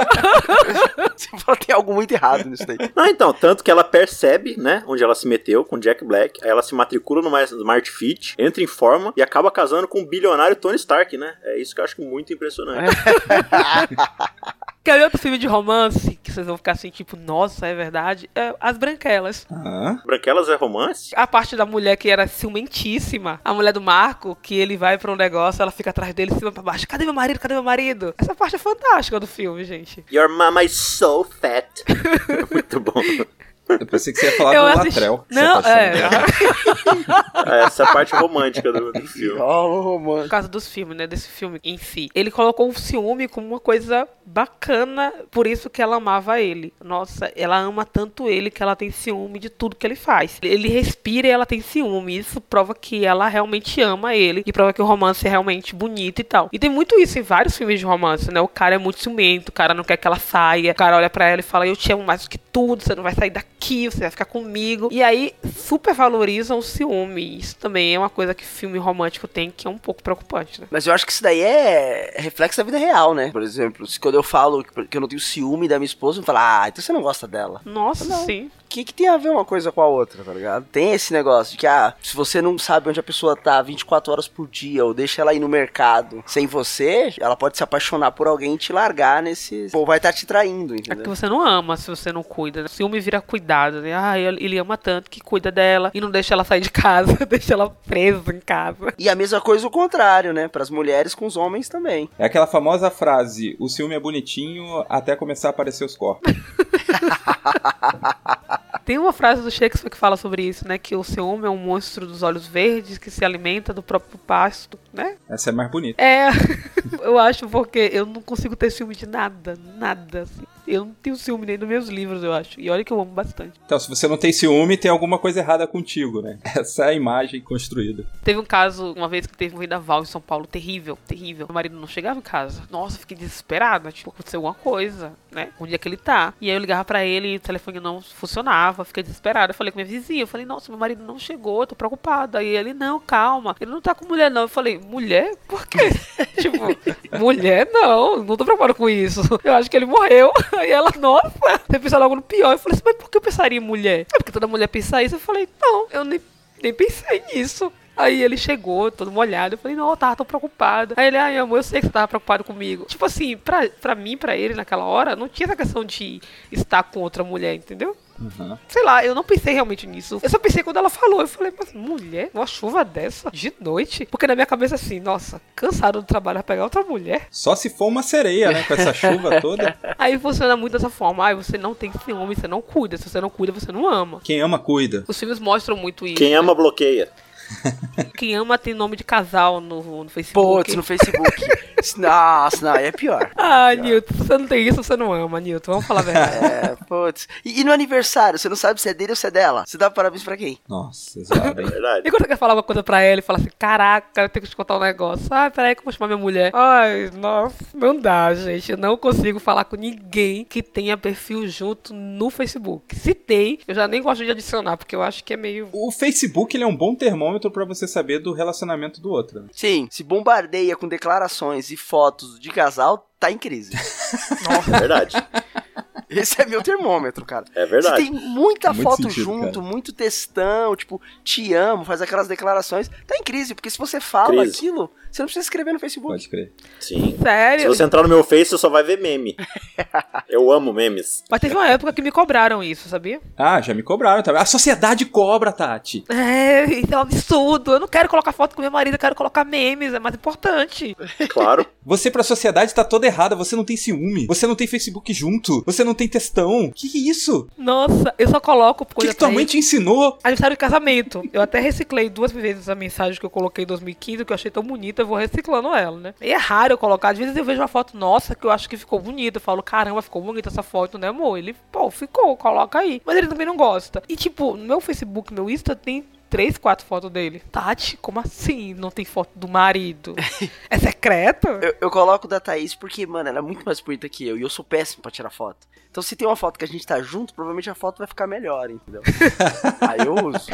(laughs) Você fala, tem algo muito errado nisso daí. Não, então, tanto que ela percebe, né, onde ela se meteu com o Jack Black, aí ela se matricula numa Smart Fit, entra em forma e acaba casando com o bilionário Tony Stark, né? É isso que eu acho muito impressionante. (laughs) Quer ver outro filme de romance que vocês vão ficar assim, tipo, nossa, é verdade? É As Branquelas. Ah, Branquelas é romance? A parte da mulher que era ciumentíssima. A mulher do Marco, que ele vai pra um negócio, ela fica atrás dele, de cima pra baixo. Cadê meu marido? Cadê meu marido? Essa parte é fantástica do filme, gente. Your mama is so fat. (laughs) muito bom. (laughs) eu pensei que você ia falar (laughs) Eu do assisti- Latrell. se Não, apaixonou. é. Essa é a parte romântica do, do (laughs) filme. Romance. Por causa dos filmes, né? Desse filme em si. Ele colocou o ciúme como uma coisa bacana, por isso que ela amava ele. Nossa, ela ama tanto ele que ela tem ciúme de tudo que ele faz. Ele respira e ela tem ciúme. Isso prova que ela realmente ama ele e prova que o romance é realmente bonito e tal. E tem muito isso em vários filmes de romance, né? O cara é muito ciumento, o cara não quer que ela saia, o cara olha pra ela e fala: Eu te amo mais do que tudo, você não vai sair daqui, você vai ficar comigo. E aí super valorizam o ciúme. Isso também é uma coisa que filme romântico tem que é um pouco preocupante, né? Mas eu acho que isso daí é reflexo da vida real, né? Por exemplo, se quando eu falo que que eu não tenho ciúme da minha esposa, eu falo, ah, então você não gosta dela. Nossa, Não. sim. O que, que tem a ver uma coisa com a outra, tá ligado? Tem esse negócio de que, ah, se você não sabe onde a pessoa tá 24 horas por dia, ou deixa ela ir no mercado sem você, ela pode se apaixonar por alguém e te largar nesse. Ou vai estar te traindo, É que entendeu? você não ama se você não cuida. Né? Ciúme vira cuidado, né? Ah, ele ele ama tanto que cuida dela e não deixa ela sair de casa, (laughs) deixa ela presa em casa. E a mesma coisa o contrário, né? Para as mulheres com os homens também. É aquela famosa frase: o ciúme é bonitinho até começar a aparecer os corpos. (laughs) Tem uma frase do Shakespeare que fala sobre isso, né? Que o ciúme é um monstro dos olhos verdes que se alimenta do próprio pasto, né? Essa é mais bonita. É, (laughs) eu acho porque eu não consigo ter ciúme de nada, nada. assim. Eu não tenho ciúme nem dos meus livros, eu acho. E olha que eu amo bastante. Então, se você não tem ciúme, tem alguma coisa errada contigo, né? (laughs) Essa é a imagem construída. Teve um caso, uma vez que teve um vendaval em São Paulo, terrível, terrível. Meu marido não chegava em casa. Nossa, fiquei desesperada. Tipo, aconteceu alguma coisa, né? Onde é que ele tá? E aí eu ligava pra ele, o telefone não funcionava, fiquei desesperada. Eu falei com minha vizinha, eu falei, nossa, meu marido não chegou, eu tô preocupada. Aí ele, não, calma, ele não tá com mulher, não. Eu falei, mulher? Por quê? (laughs) tipo, mulher não, não tô preocupada com isso. Eu acho que ele morreu. Aí (laughs) ela, nossa, você pensou logo no pior. Eu falei assim, mas por que eu pensaria em mulher? É porque toda mulher pensa isso. Eu falei, não, eu nem nem pensei nisso. Aí ele chegou, todo molhado. Eu falei, não, eu tava tão preocupado. Aí ele, ai, amor, eu sei que você tava preocupado comigo. Tipo assim, pra, pra mim, pra ele, naquela hora, não tinha essa questão de estar com outra mulher, entendeu? Uhum. Sei lá, eu não pensei realmente nisso. Eu só pensei quando ela falou. Eu falei, mas mulher, uma chuva dessa, de noite? Porque na minha cabeça, assim, nossa, cansado do trabalho, vai pegar outra mulher. Só se for uma sereia, né? Com essa chuva (laughs) toda. Aí funciona muito dessa forma. Ai, você não tem ciúme, você não cuida. Se você não cuida, você não ama. Quem ama, cuida. Os filmes mostram muito isso. Quem né? ama, bloqueia. Quem ama tem nome de casal no, no Facebook. Putz, no Facebook. (laughs) Nossa, não, aí é pior. Ah, Nilton, se você não tem isso, você não ama, Nilton. Vamos falar a verdade. É, putz. E, e no aniversário, você não sabe se é dele ou se é dela? Você dá parabéns pra quem? Nossa, zoado, (laughs) É verdade. E quando você quer falar uma coisa pra ela e fala assim, caraca, eu tenho que te contar um negócio. Ah, peraí que eu vou chamar minha mulher. Ai, nossa, não dá, gente. Eu não consigo falar com ninguém que tenha perfil junto no Facebook. Se tem, eu já nem gosto de adicionar, porque eu acho que é meio... O Facebook ele é um bom termômetro pra você saber do relacionamento do outro. né? Sim, se bombardeia com declarações e fotos de casal, tá em crise. (laughs) É verdade. Esse é meu termômetro, cara. É Se verdade. tem muita Muito foto sentido, junto, cara. muito textão, tipo, te amo, faz aquelas declarações, tá em crise, porque se você fala Crise. aquilo, você não precisa escrever no Facebook. Pode crer. Sim. Se Sério? você entrar no meu Face, você só vai ver meme. (laughs) Eu amo memes. Mas teve uma época que me cobraram isso, sabia? Ah, já me cobraram também. A sociedade cobra, Tati. É, isso é um absurdo. Eu não quero colocar foto com meu marido, eu quero colocar memes, é mais importante. Claro. (laughs) Você pra sociedade tá toda errada. Você não tem ciúme. Você não tem Facebook junto. Você não tem textão. Que que é isso? Nossa, eu só coloco O que, coisa que tua mãe te ensinou? Aniversário de casamento. Eu até reciclei duas vezes a mensagem que eu coloquei em 2015, que eu achei tão bonita, eu vou reciclando ela, né? E é raro eu colocar. Às vezes eu vejo uma foto nossa que eu acho que ficou bonita. Eu falo, caramba, ficou bonita essa foto, né, amor? Ele, pô, ficou, coloca aí. Mas ele também não gosta. E tipo, no meu Facebook, meu Insta tem. Três, quatro fotos dele. Tati, como assim? Não tem foto do marido? É secreto? (laughs) Eu, eu coloco da Thaís porque, mano, ela é muito mais bonita que eu e eu sou péssimo pra tirar foto. Então se tem uma foto que a gente tá junto, provavelmente a foto vai ficar melhor, entendeu? (laughs) Aí eu uso.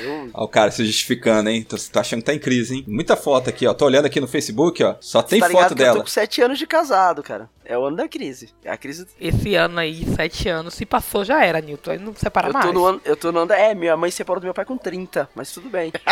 Eu uso. Ó, o cara se justificando, hein? Tô, tô achando que tá em crise, hein? Muita foto aqui, ó. Tô olhando aqui no Facebook, ó. Só tem tá foto que eu dela. tô com 7 anos de casado, cara. É o ano da crise. É a crise. Esse ano aí, sete anos, se passou já era, Newton. Aí não separa Eu mais. tô, no ano, eu tô no ano da. É, minha mãe separou do meu pai com 30, mas tudo bem. (laughs)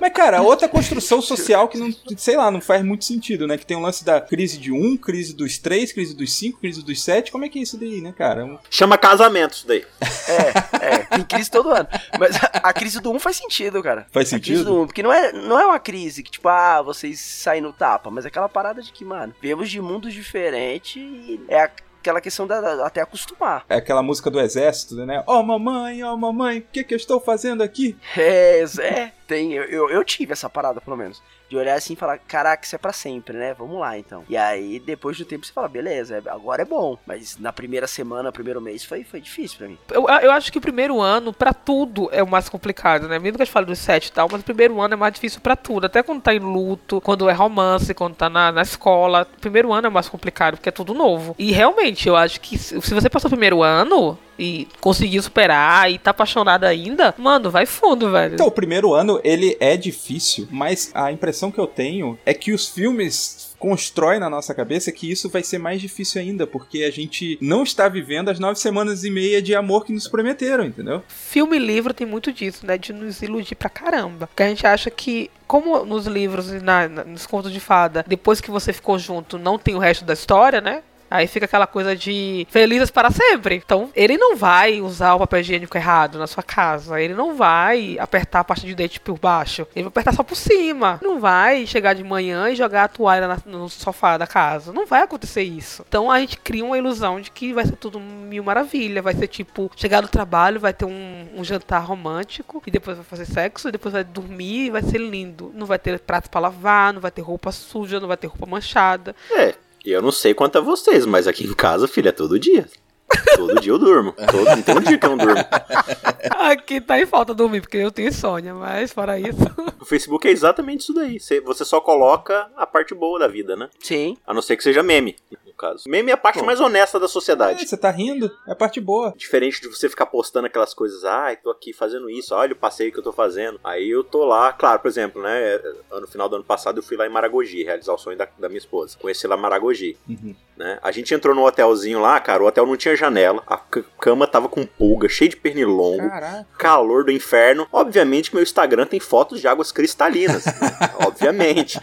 Mas, cara, outra construção social que não, sei lá, não faz muito sentido, né? Que tem o lance da crise de um, crise dos três, crise dos cinco, crise dos sete. Como é que é isso daí, né, cara? Um- Chama casamento isso daí. É, é, tem crise todo ano. Mas a, a crise do 1 faz sentido, cara. Faz A crise sentido? do 1, porque não é, não é uma crise que, tipo, ah, vocês saem no tapa, mas é aquela parada de que, mano, viemos de mundos diferentes e é aquela questão da, da- até acostumar. É aquela música do exército, né? Ó, mamãe, ó, mamãe, o que que eu estou fazendo aqui? É, é, tem, eu, eu tive essa parada, pelo menos. De olhar assim e falar, caraca, isso é pra sempre, né? Vamos lá, então. E aí, depois do tempo, você fala, beleza, agora é bom. Mas na primeira semana, primeiro mês, foi, foi difícil pra mim. Eu, eu acho que o primeiro ano, pra tudo, é o mais complicado, né? Mesmo que a gente fale dos sete e tal, mas o primeiro ano é mais difícil pra tudo. Até quando tá em luto, quando é romance, quando tá na, na escola. O primeiro ano é mais complicado, porque é tudo novo. E realmente, eu acho que se você passou o primeiro ano e conseguiu superar e tá apaixonado ainda, mano, vai fundo, velho. Então, o primeiro ano, ele é difícil, mas a impressão que eu tenho é que os filmes constroem na nossa cabeça que isso vai ser mais difícil ainda, porque a gente não está vivendo as nove semanas e meia de amor que nos prometeram, entendeu? Filme e livro tem muito disso, né? De nos iludir pra caramba. Porque a gente acha que, como nos livros e na- na- nos contos de fada, depois que você ficou junto, não tem o resto da história, né? Aí fica aquela coisa de felizes para sempre. Então, ele não vai usar o papel higiênico errado na sua casa. Ele não vai apertar a parte de dente por baixo. Ele vai apertar só por cima. Não vai chegar de manhã e jogar a toalha no sofá da casa. Não vai acontecer isso. Então, a gente cria uma ilusão de que vai ser tudo mil maravilha. Vai ser tipo, chegar do trabalho, vai ter um, um jantar romântico. E depois vai fazer sexo. E depois vai dormir e vai ser lindo. Não vai ter prato para lavar. Não vai ter roupa suja. Não vai ter roupa manchada. É, eu não sei quanto a vocês, mas aqui em casa, filho, é todo dia. Todo dia eu durmo. Todo, não tem um dia que eu não durmo. (laughs) Aqui tá em falta dormir, porque eu tenho insônia, mas fora isso. (laughs) O Facebook é exatamente isso daí. Você, só coloca a parte boa da vida, né? Sim. A não ser que seja meme, no caso. Meme é a parte mais honesta da É, sociedade. você tá rindo? É a parte boa. Diferente de você ficar postando aquelas coisas, ai, tô aqui fazendo isso, olha o passeio que eu tô fazendo. Aí eu tô lá, claro, por exemplo, né? No final do ano passado eu fui lá em Maragogi, realizar o sonho da, da minha esposa. Conheci lá Maragogi. Uhum. Né? A gente entrou no hotelzinho lá, cara, o hotel não tinha janela, a cama tava com pulga, cheio de pernilongo, Caraca. calor do inferno. Obviamente que meu Instagram tem fotos de águas cristalinas, (laughs) né? obviamente.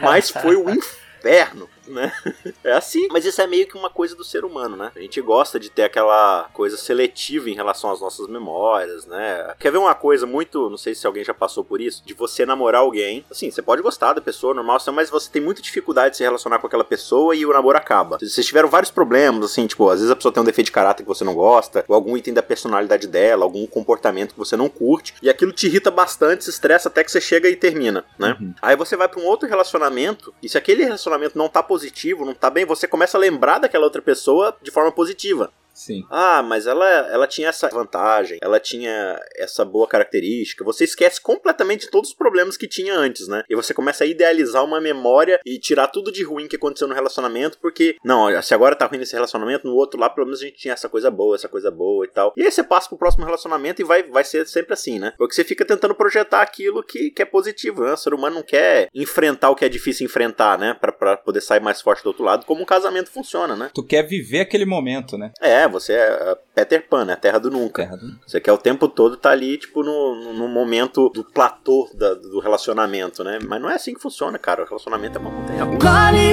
Mas foi o inferno, né? (laughs) É assim. Mas isso é meio que uma coisa do ser humano, né? A gente gosta de ter aquela coisa seletiva em relação às nossas memórias, né? Quer ver uma coisa muito, não sei se alguém já passou por isso, de você namorar alguém. Assim, você pode gostar da pessoa, normal, mas você tem muita dificuldade de se relacionar com aquela pessoa e o namoro acaba. Vocês tiveram vários problemas, assim, tipo, às vezes a pessoa tem um defeito de caráter que você não gosta, ou algum item da personalidade dela, algum comportamento que você não curte, e aquilo te irrita bastante, se estressa até que você chega e termina, né? Uhum. Aí você vai pra um outro relacionamento, e se aquele relacionamento não tá positivo, não tá bem, você começa a lembrar daquela outra pessoa de forma positiva. Sim. Ah, mas ela, ela tinha essa vantagem, ela tinha essa boa característica. Você esquece completamente todos os problemas que tinha antes, né? E você começa a idealizar uma memória e tirar tudo de ruim que aconteceu no relacionamento, porque, não, se agora tá ruim nesse relacionamento, no outro lá pelo menos a gente tinha essa coisa boa, essa coisa boa e tal. E aí você passa pro próximo relacionamento e vai, vai ser sempre assim, né? Porque você fica tentando projetar aquilo que, que é positivo, né? O ser humano não quer enfrentar o que é difícil enfrentar, né? Pra, pra poder sair mais forte do outro lado, como um casamento funciona, né? Tu quer viver aquele momento, né? É, você é Peter Pan, né? A Terra do Nunca. Terra do- Você quer o tempo todo tá ali, tipo, no, no momento do platô da- do relacionamento, né? Mas não é assim que funciona, cara. O relacionamento é uma montanha russa.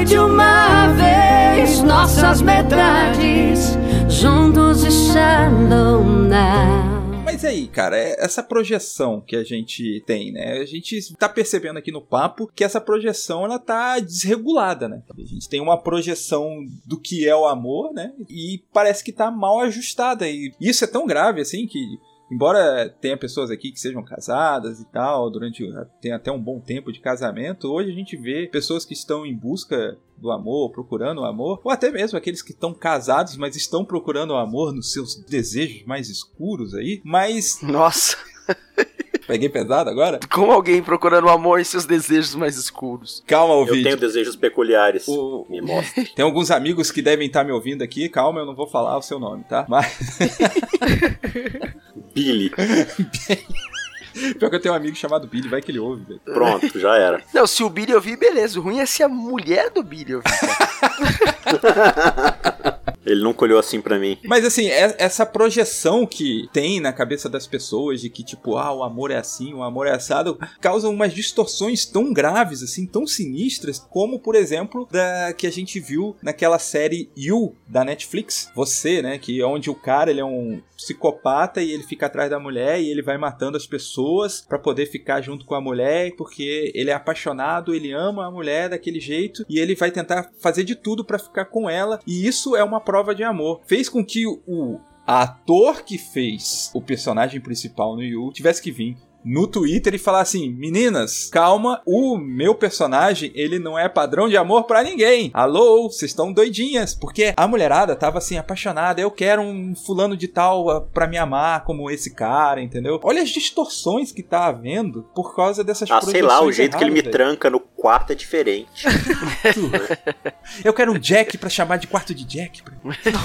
De uma vez nossas metades juntos e shallow now. Mas aí, cara, é essa projeção que a gente tem, né? A gente tá percebendo aqui no papo que essa projeção ela tá desregulada, né? A gente tem uma projeção do que é o amor, né? E parece que tá mal ajustada. E isso é tão grave assim que Embora tenha pessoas aqui que sejam casadas e tal, durante tem até um bom tempo de casamento, hoje a gente vê pessoas que estão em busca do amor, procurando o amor, ou até mesmo aqueles que estão casados, mas estão procurando o amor nos seus desejos mais escuros aí, mas Nossa. (laughs) Peguei pesado agora? Como alguém procurando o amor em seus desejos mais escuros. Calma, Eu ouvinte. tenho desejos peculiares. O- Me mostra. (laughs) Tem alguns amigos que devem estar me ouvindo aqui. Calma, eu não vou falar o seu nome, tá? Mas (laughs) Billy. (laughs) pior que eu tenho um amigo chamado Billy, vai que ele ouve, velho. Pronto, já era. (laughs) Não, se o Billy ouvir, beleza. O ruim é se a mulher do Billy ouvir. (laughs) Ele nunca olhou assim pra mim. Mas assim, é- essa projeção que tem na cabeça das pessoas de que, tipo, ah, o amor é assim, o amor é assado, causa umas distorções tão graves, assim, tão sinistras, como, por exemplo, da que a gente viu naquela série You da Netflix. Você, né? Que é onde o cara ele é um psicopata e ele fica atrás da mulher e ele vai matando as pessoas pra poder ficar junto com a mulher, porque ele é apaixonado, ele ama a mulher daquele jeito e ele vai tentar fazer de tudo pra ficar com ela, e isso é uma prova de amor. Fez com que o ator que fez o personagem principal no Yu tivesse que vir no Twitter e falar assim: Meninas, calma, o meu personagem, ele não é padrão de amor pra ninguém. Alô, vocês estão doidinhas, porque a mulherada tava assim apaixonada, eu quero um fulano de tal ah, pra me amar como esse cara, entendeu? Olha as distorções que tá havendo por causa dessas Ah, sei lá, o jeito que ele me erradas, velho. tranca no quarto é diferente. (laughs) Eu quero um Jack pra chamar de quarto de Jack.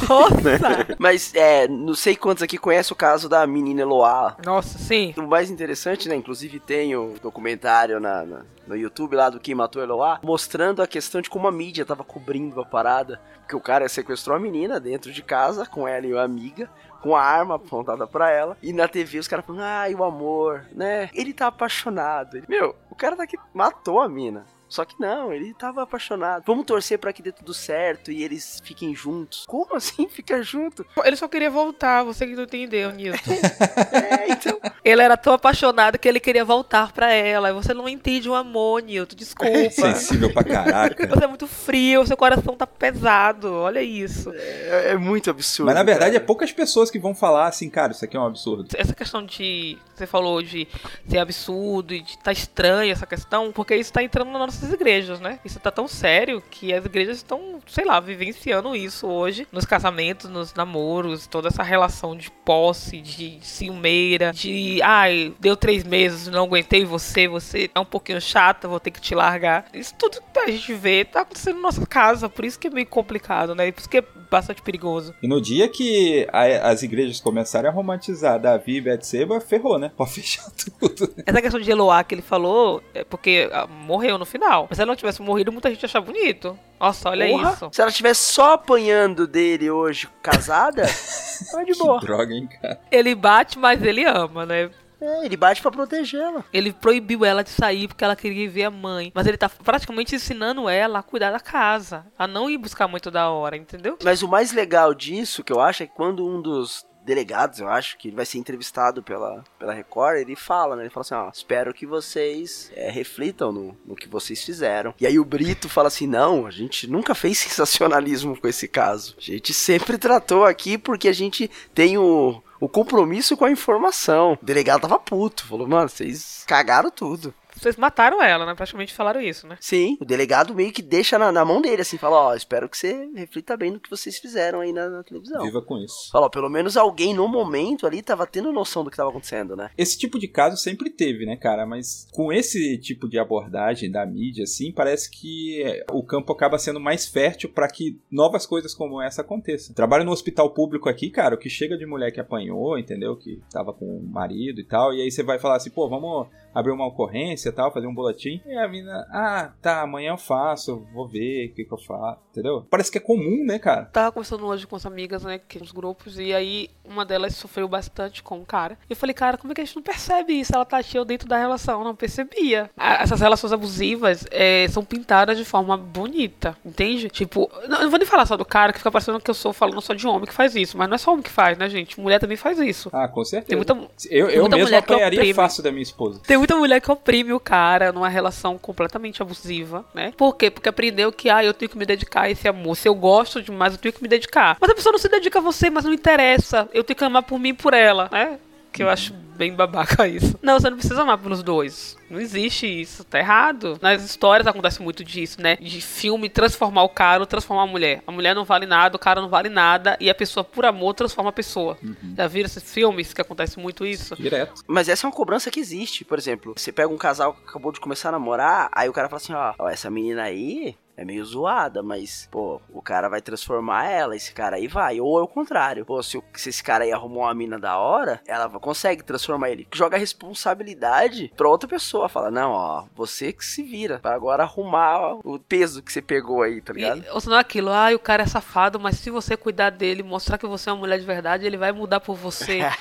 Nossa! (laughs) Mas, é, não sei quantos aqui conhecem o caso da menina Eloá. Nossa, sim. O mais interessante, né? Inclusive tem o documentário na, na- no YouTube lá do Quem Matou Eloá, mostrando a questão de como a mídia tava cobrindo a parada. Que o cara sequestrou a menina dentro de casa, com ela e uma amiga, com a arma apontada pra ela. E na TV os caras falando, ai, o amor, né? Ele tá apaixonado. Ele- Meu, o cara tá que matou a mina. Só que não, ele tava apaixonado. Vamos torcer pra que dê tudo certo e eles fiquem juntos. Como (laughs) assim ficar junto? Ele só queria voltar, você que não entendeu, Nilton. (laughs) É, então. Ele era tão apaixonado que ele queria voltar pra ela. Você não entende o amor, Nilton, desculpa. (laughs) Sensível pra caraca. Você é muito frio, seu coração tá pesado. Olha isso. É, é muito absurdo. Mas na verdade é cara. poucas pessoas que vão falar assim, cara, isso aqui é um absurdo. Essa questão de. Você falou de ser absurdo e de tá estranho essa questão, porque isso tá entrando nas nossas igrejas, né? Isso tá tão sério que as igrejas estão, sei lá, vivenciando isso hoje nos casamentos, nos namoros, toda essa relação de posse, de ciumeira, de ai, deu três meses, não aguentei você, você é um pouquinho chata, vou ter que te largar. Isso tudo que a gente vê tá acontecendo na nossa casa, por isso que é meio complicado, né? Por isso que é bastante perigoso. E no dia que a- as igrejas começarem a romantizar Davi e Betseba, ferrou, né? Pode fechar (laughs) tudo. Essa questão de Eloá que ele falou é porque ah, morreu no final. Mas se ela não tivesse morrido, muita gente ia achar bonito. Nossa, olha Porra, isso. Se ela estivesse só apanhando dele hoje, casada, (laughs) tá de boa. Droga, hein, cara. Ele bate, mas ele ama, né? É, ele bate pra protegê-la. Ele proibiu ela de sair porque ela queria ver a mãe. Mas ele tá praticamente ensinando ela a cuidar da casa. A não ir buscar muito da hora, entendeu? Mas o mais legal disso, que eu acho, é que quando um dos delegados, eu acho, que ele vai ser entrevistado pela, pela Record, ele fala, né? Ele fala assim, ó, espero que vocês é, reflitam no, no que vocês fizeram. E aí o Brito fala assim, não, a gente nunca fez (laughs) sensacionalismo com esse caso. A gente sempre tratou aqui porque a gente tem o, o compromisso com a informação. O delegado tava puto, falou, mano, vocês cagaram tudo. Vocês mataram ela, né? Praticamente falaram isso, né? Sim, o delegado meio que deixa na, na mão dele, assim, fala, ó, espero que você reflita bem no que vocês fizeram aí na, na televisão. Viva com isso. Fala, ó, pelo menos alguém no momento ali tava tendo noção do que tava acontecendo, né? Esse tipo de caso sempre teve, né, cara? Mas com esse tipo de abordagem da mídia, assim, parece que é, o campo acaba sendo mais fértil pra que novas coisas como essa aconteçam. Trabalho no hospital público aqui, cara, o que chega de mulher que apanhou, entendeu? Que tava com o marido e tal, e aí você vai falar assim, pô, vamos abrir uma ocorrência tal, fazer um boletim. E a mina, ah, tá, amanhã eu faço, vou ver o que, que eu faço, entendeu? Parece que é comum, né, cara? Tava conversando hoje com as amigas, né, que nos grupos, e aí uma delas sofreu bastante com o cara. E eu falei, cara, como é que a gente não percebe isso? Ela tá cheia dentro da relação, eu não percebia. Essas relações abusivas é, são pintadas de forma bonita, entende? Tipo, não, não vou nem falar só do cara, que fica parecendo que eu sou falando só de homem que faz isso, mas não é só homem que faz, né, gente? Mulher também faz isso. Ah, com certeza. Tem muita, Eu, eu muita mesmo apanharia fácil da minha esposa. Tem muita mulher que oprime o cara numa relação completamente abusiva, né? Por quê? Porque aprendeu que, ah, eu tenho que me dedicar a esse amor. Se eu gosto demais, eu tenho que me dedicar. Mas a pessoa não se dedica a você, mas não interessa. Eu tenho que amar por mim e por ela, né? Que eu acho bem babaca (laughs) isso. Não, você não precisa amar pelos dois. Não existe isso, tá errado. Nas histórias acontece muito disso, né? De filme transformar o cara ou transformar a mulher. A mulher não vale nada, o cara não vale nada, e a pessoa, por amor, transforma a pessoa. Já viram esses filmes que acontece muito isso? Direto. Mas essa é uma cobrança que existe. Por exemplo, você pega um casal que acabou de começar a namorar, aí o cara fala assim, ó, ó, essa menina aí é meio zoada, mas, pô, o cara vai transformar ela, esse cara aí vai. Ou é o contrário. Pô, se, o- se esse cara aí arrumou uma mina da hora, ela consegue transformar ele. Joga a responsabilidade pra outra pessoa. Fala, não, ó, você que se vira. Pra agora arrumar o peso que você pegou aí, tá ligado? E, ou senão é aquilo, ah, o cara é safado, mas se você cuidar dele, mostrar que você é uma mulher de verdade, ele vai mudar por você. (laughs)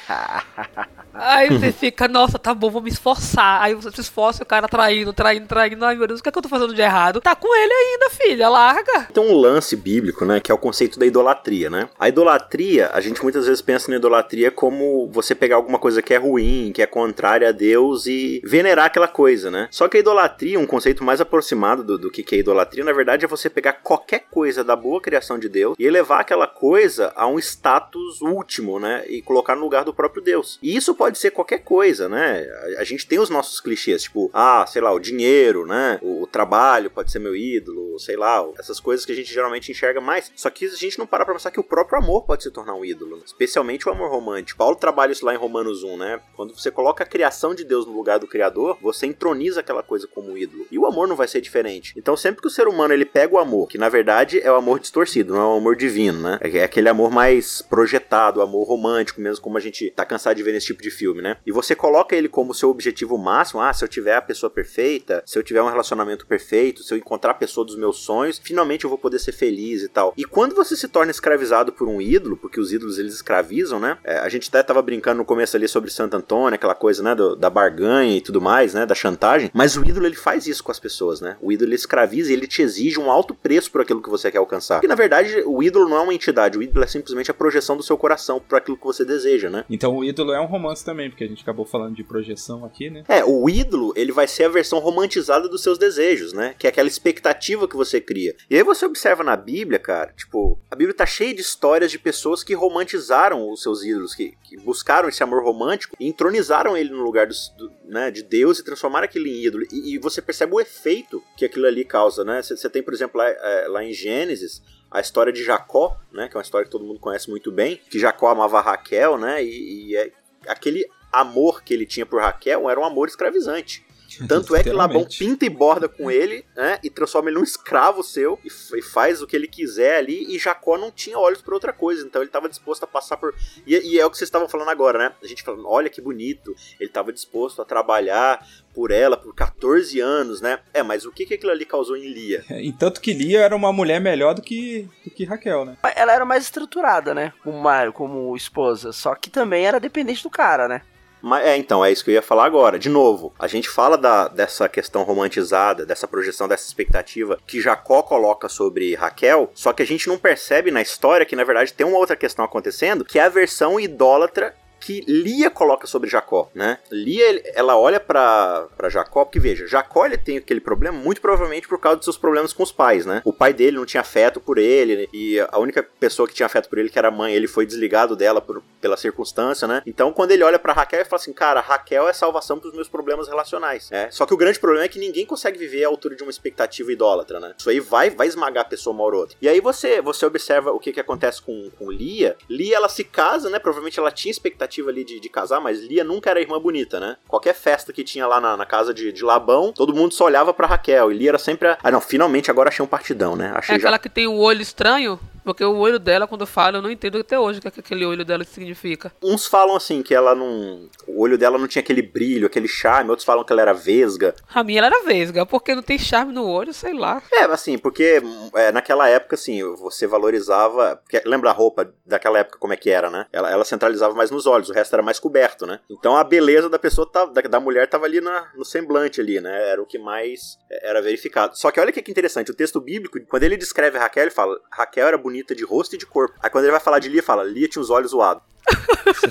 Aí você fica, nossa, tá bom, vou me esforçar. Aí você se esforça e o cara traindo, traindo, traindo. Ai, meu Deus, o que, é que eu tô fazendo de errado? Tá com ele ainda, filha, larga. Tem um lance bíblico, né, que é o conceito da idolatria, né? A idolatria, a gente muitas vezes pensa na idolatria como você pegar alguma coisa que é ruim, que é contrária a Deus e venerar aquela coisa, né? Só que a idolatria, um conceito mais aproximado do, do que que é idolatria, na verdade é você pegar qualquer coisa da boa criação de Deus e elevar aquela coisa a um status último, né? E colocar no lugar do próprio Deus. E isso pode ser qualquer coisa, né? A, a gente tem os nossos clichês, tipo, ah, sei lá, o dinheiro, né? O, o trabalho pode ser meu ídolo, sei lá, essas coisas que a gente geralmente enxerga mais. Só que a gente não para pra pensar que o próprio amor pode se tornar um ídolo, né? especialmente o amor romântico. Paulo trabalha isso lá em Romanos 1, né? Quando você coloca a criação de Deus no lugar do Criador, você entroniza aquela coisa como ídolo. E o amor não vai ser diferente. Então, sempre que o ser humano ele pega o amor, que na verdade é o amor distorcido, não é o amor divino, né? É aquele amor mais projetado, amor romântico, mesmo como a gente tá cansado de ver nesse tipo de filme, né? E você coloca ele como seu objetivo máximo, ah, se eu tiver a pessoa perfeita, se eu tiver um relacionamento perfeito, se eu encontrar a pessoa dos meus sonhos, finalmente eu vou poder ser feliz e tal. E quando você se torna escravizado por um ídolo, porque os ídolos eles escravizam, né? É, a gente até tava brincando no começo ali sobre Santo Antônio, aquela coisa, né, do- da barganha e tudo mais, né, da chantagem, mas o ídolo ele faz isso com as pessoas, né? O ídolo ele escraviza e ele te exige um alto preço por aquilo que você quer alcançar. Porque na verdade, o ídolo não é uma entidade, o ídolo é simplesmente a projeção do seu coração para aquilo que você deseja, né? Então o ídolo é um romance também, porque a gente acabou falando de projeção aqui, né? É, o ídolo, ele vai ser a versão romantizada dos seus desejos, né? Que é aquela expectativa que você cria. E aí você observa na Bíblia, cara, tipo, a Bíblia tá cheia de histórias de pessoas que romantizaram os seus ídolos, que, que buscaram esse amor romântico e entronizaram ele no lugar dos- do, né, de Deus e transformaram aquilo em ídolo. E, e você percebe o efeito que aquilo ali causa, né? Você tem, por exemplo, lá, é, lá em Gênesis, a história de Jacó, né? Que é uma história que todo mundo conhece muito bem, que Jacó amava Raquel, né? E, e é aquele amor que ele tinha por Raquel era um amor escravizante. Tanto é que Labão pinta e borda com ele, né? E transforma ele num escravo seu e, e faz o que ele quiser ali. E Jacó não tinha olhos para outra coisa, então ele estava disposto a passar por. E, e é o que vocês estavam falando agora, né? A gente falando, olha que bonito, ele estava disposto a trabalhar por ela por 14 anos, né? É, mas o que, que aquilo ali causou em Lia? (laughs) E tanto que Lia era uma mulher melhor do que, do que Raquel, né? Ela era mais estruturada, né? Como, uma- como esposa. Só que também era dependente do cara, né? Mas, é, então, é isso que eu ia falar agora. De novo, a gente fala da, dessa questão romantizada, dessa projeção, dessa expectativa que Jacó coloca sobre Raquel, só que a gente não percebe na história que, na verdade, tem uma outra questão acontecendo, que é a versão idólatra que Lia coloca sobre Jacó, né? Lia, ela olha pra Jacó, porque veja, Jacó ele tem aquele problema muito provavelmente por causa dos seus problemas com os pais, né? O pai dele não tinha afeto por ele, e a única pessoa que tinha afeto por ele, que era a mãe, ele foi desligado dela por- pela circunstância, né? Então, quando ele olha pra Raquel, ele fala assim, cara, Raquel é salvação pros meus problemas relacionais, né? Só que o grande problema é que ninguém consegue viver à altura de uma expectativa idólatra, né? Isso aí vai, vai esmagar a pessoa uma ou outra. E aí você, você observa o que, que acontece com, com Lia. Lia, ela se casa, né? Provavelmente ela tinha expectativa ali de, de casar, mas Lia nunca era irmã bonita, né? Qualquer festa que tinha lá na, na casa de, de Labão, todo mundo só olhava pra Raquel. E Lia era sempre a... Ah, não, finalmente agora achei um partidão, né? É Achei já... aquela que tem o olho estranho, porque o olho dela, quando fala, eu não entendo até hoje o que, é que aquele olho dela significa. Uns falam assim, que ela não... O olho dela não tinha aquele brilho, aquele charme. Outros falam que ela era vesga. A minha ela era vesga, porque não tem charme no olho, sei lá. É, assim, porque é, naquela época, assim, você valorizava. Porque, lembra a roupa daquela época como é que era, né? Ela, ela centralizava mais nos olhos, o resto era mais coberto, né? Então a beleza da pessoa, tava, da, da mulher, tava ali na, no semblante ali, né? Era o que mais é, era verificado. Só que olha que, que interessante, o texto bíblico, quando ele descreve Raquel, ele fala: Raquel era bonita de rosto e de corpo. Aí quando ele vai falar de Lia, fala: Lia tinha os olhos zoados. (laughs)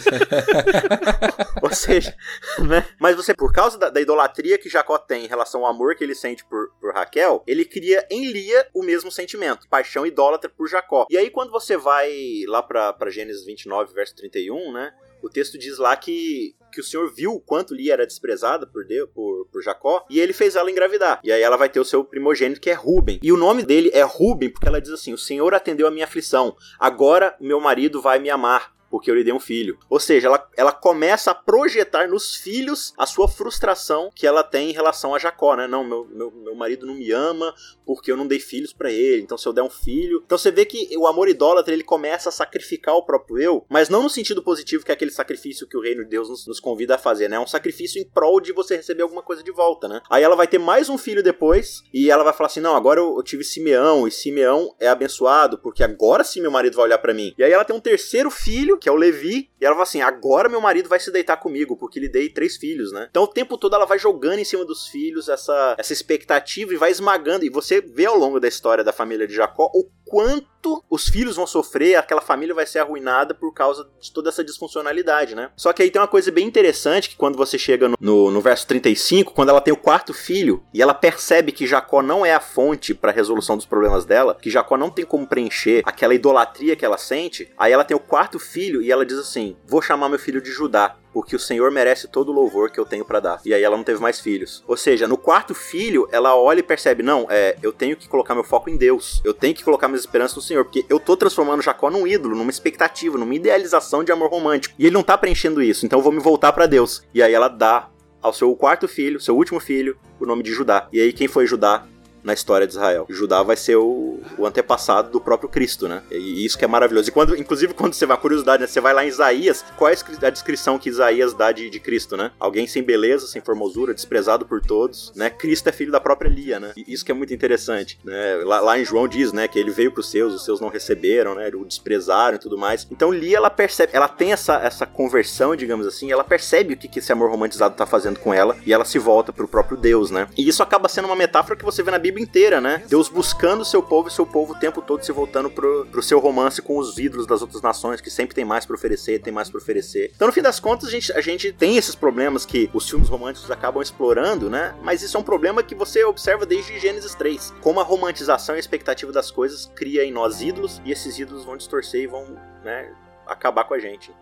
(laughs) Ou seja, né? Mas você, por causa da, da idolatria que Jacó tem em relação ao amor que ele sente por, por Raquel, ele cria em Lia o mesmo sentimento, paixão idólatra por Jacó. E aí, quando você vai lá pra, pra Gênesis 29, verso 31, né? O texto diz lá que que o Senhor viu o quanto Lia era desprezada por Deus, por, por Jacó, e ele fez ela engravidar. E aí ela vai ter o seu primogênito que é Ruben. E o nome dele é Ruben porque ela diz assim: "O Senhor atendeu a minha aflição. Agora meu marido vai me amar." Porque eu lhe dei um filho. Ou seja, ela, ela começa a projetar nos filhos a sua frustração que ela tem em relação a Jacó, né? Não, meu, meu, meu marido não me ama porque eu não dei filhos para ele, então se eu der um filho. Então você vê que o amor idólatra ele começa a sacrificar o próprio eu, mas não no sentido positivo, que é aquele sacrifício que o reino de Deus nos, nos convida a fazer, né? É um sacrifício em prol de você receber alguma coisa de volta, né? Aí ela vai ter mais um filho depois e ela vai falar assim: não, agora eu, eu tive Simeão e Simeão é abençoado porque agora sim meu marido vai olhar para mim. E aí ela tem um terceiro filho que é o Levi, e ela fala assim: agora meu marido vai se deitar comigo, porque lhe dei três filhos, né? Então o tempo todo ela vai jogando em cima dos filhos essa, essa expectativa e vai esmagando. E você vê ao longo da história da família de Jacó o quanto os filhos vão sofrer, aquela família vai ser arruinada por causa de toda essa disfuncionalidade, né? Só que aí tem uma coisa bem interessante que quando você chega no, no, no verso 35, quando ela tem o quarto filho e ela percebe que Jacó não é a fonte para a resolução dos problemas dela, que Jacó não tem como preencher aquela idolatria que ela sente, aí ela tem o quarto filho e ela diz assim: "Vou chamar meu filho de Judá" porque o Senhor merece todo o louvor que eu tenho para dar. E aí ela não teve mais filhos. Ou seja, no quarto filho, ela olha e percebe: não, é, eu tenho que colocar meu foco em Deus. Eu tenho que colocar minhas esperanças no Senhor, porque eu tô transformando Jacó num ídolo, numa expectativa, numa idealização de amor romântico. E ele não tá preenchendo isso, então eu vou me voltar para Deus. E aí ela dá ao seu quarto filho, seu último filho, o nome de Judá. E aí quem foi Judá? Na história de Israel. Judá vai ser o, o, antepassado do próprio Cristo, né? E isso que é maravilhoso. E quando, inclusive, quando você vai, curiosidade, né? Você vai lá em Isaías, qual é a descrição que Isaías dá de, de Cristo, né? Alguém sem beleza, sem formosura, desprezado por todos, né? Cristo é filho da própria Lia, né? E isso que é muito interessante, né? Lá, lá em João diz, né, que ele veio para os seus, os seus não receberam, né? O desprezaram e tudo mais. Então Lia, ela percebe, ela tem essa, essa conversão, digamos assim, ela percebe o que, que esse amor romantizado tá fazendo com ela e ela se volta pro próprio Deus, né? E isso acaba sendo uma metáfora que você vê na Bíblia Inteira, né? Deus buscando seu povo e seu povo o tempo todo se voltando pro, pro seu romance com os ídolos das outras nações, que sempre tem mais para oferecer, tem mais para oferecer. Então, no fim das contas, a gente, a gente tem esses problemas que os filmes românticos acabam explorando, né? Mas isso é um problema que você observa desde Gênesis 3. Como a romantização e a expectativa das coisas cria em nós ídolos, e esses ídolos vão distorcer e vão, né, acabar com a gente.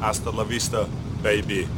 Hasta la vista, baby.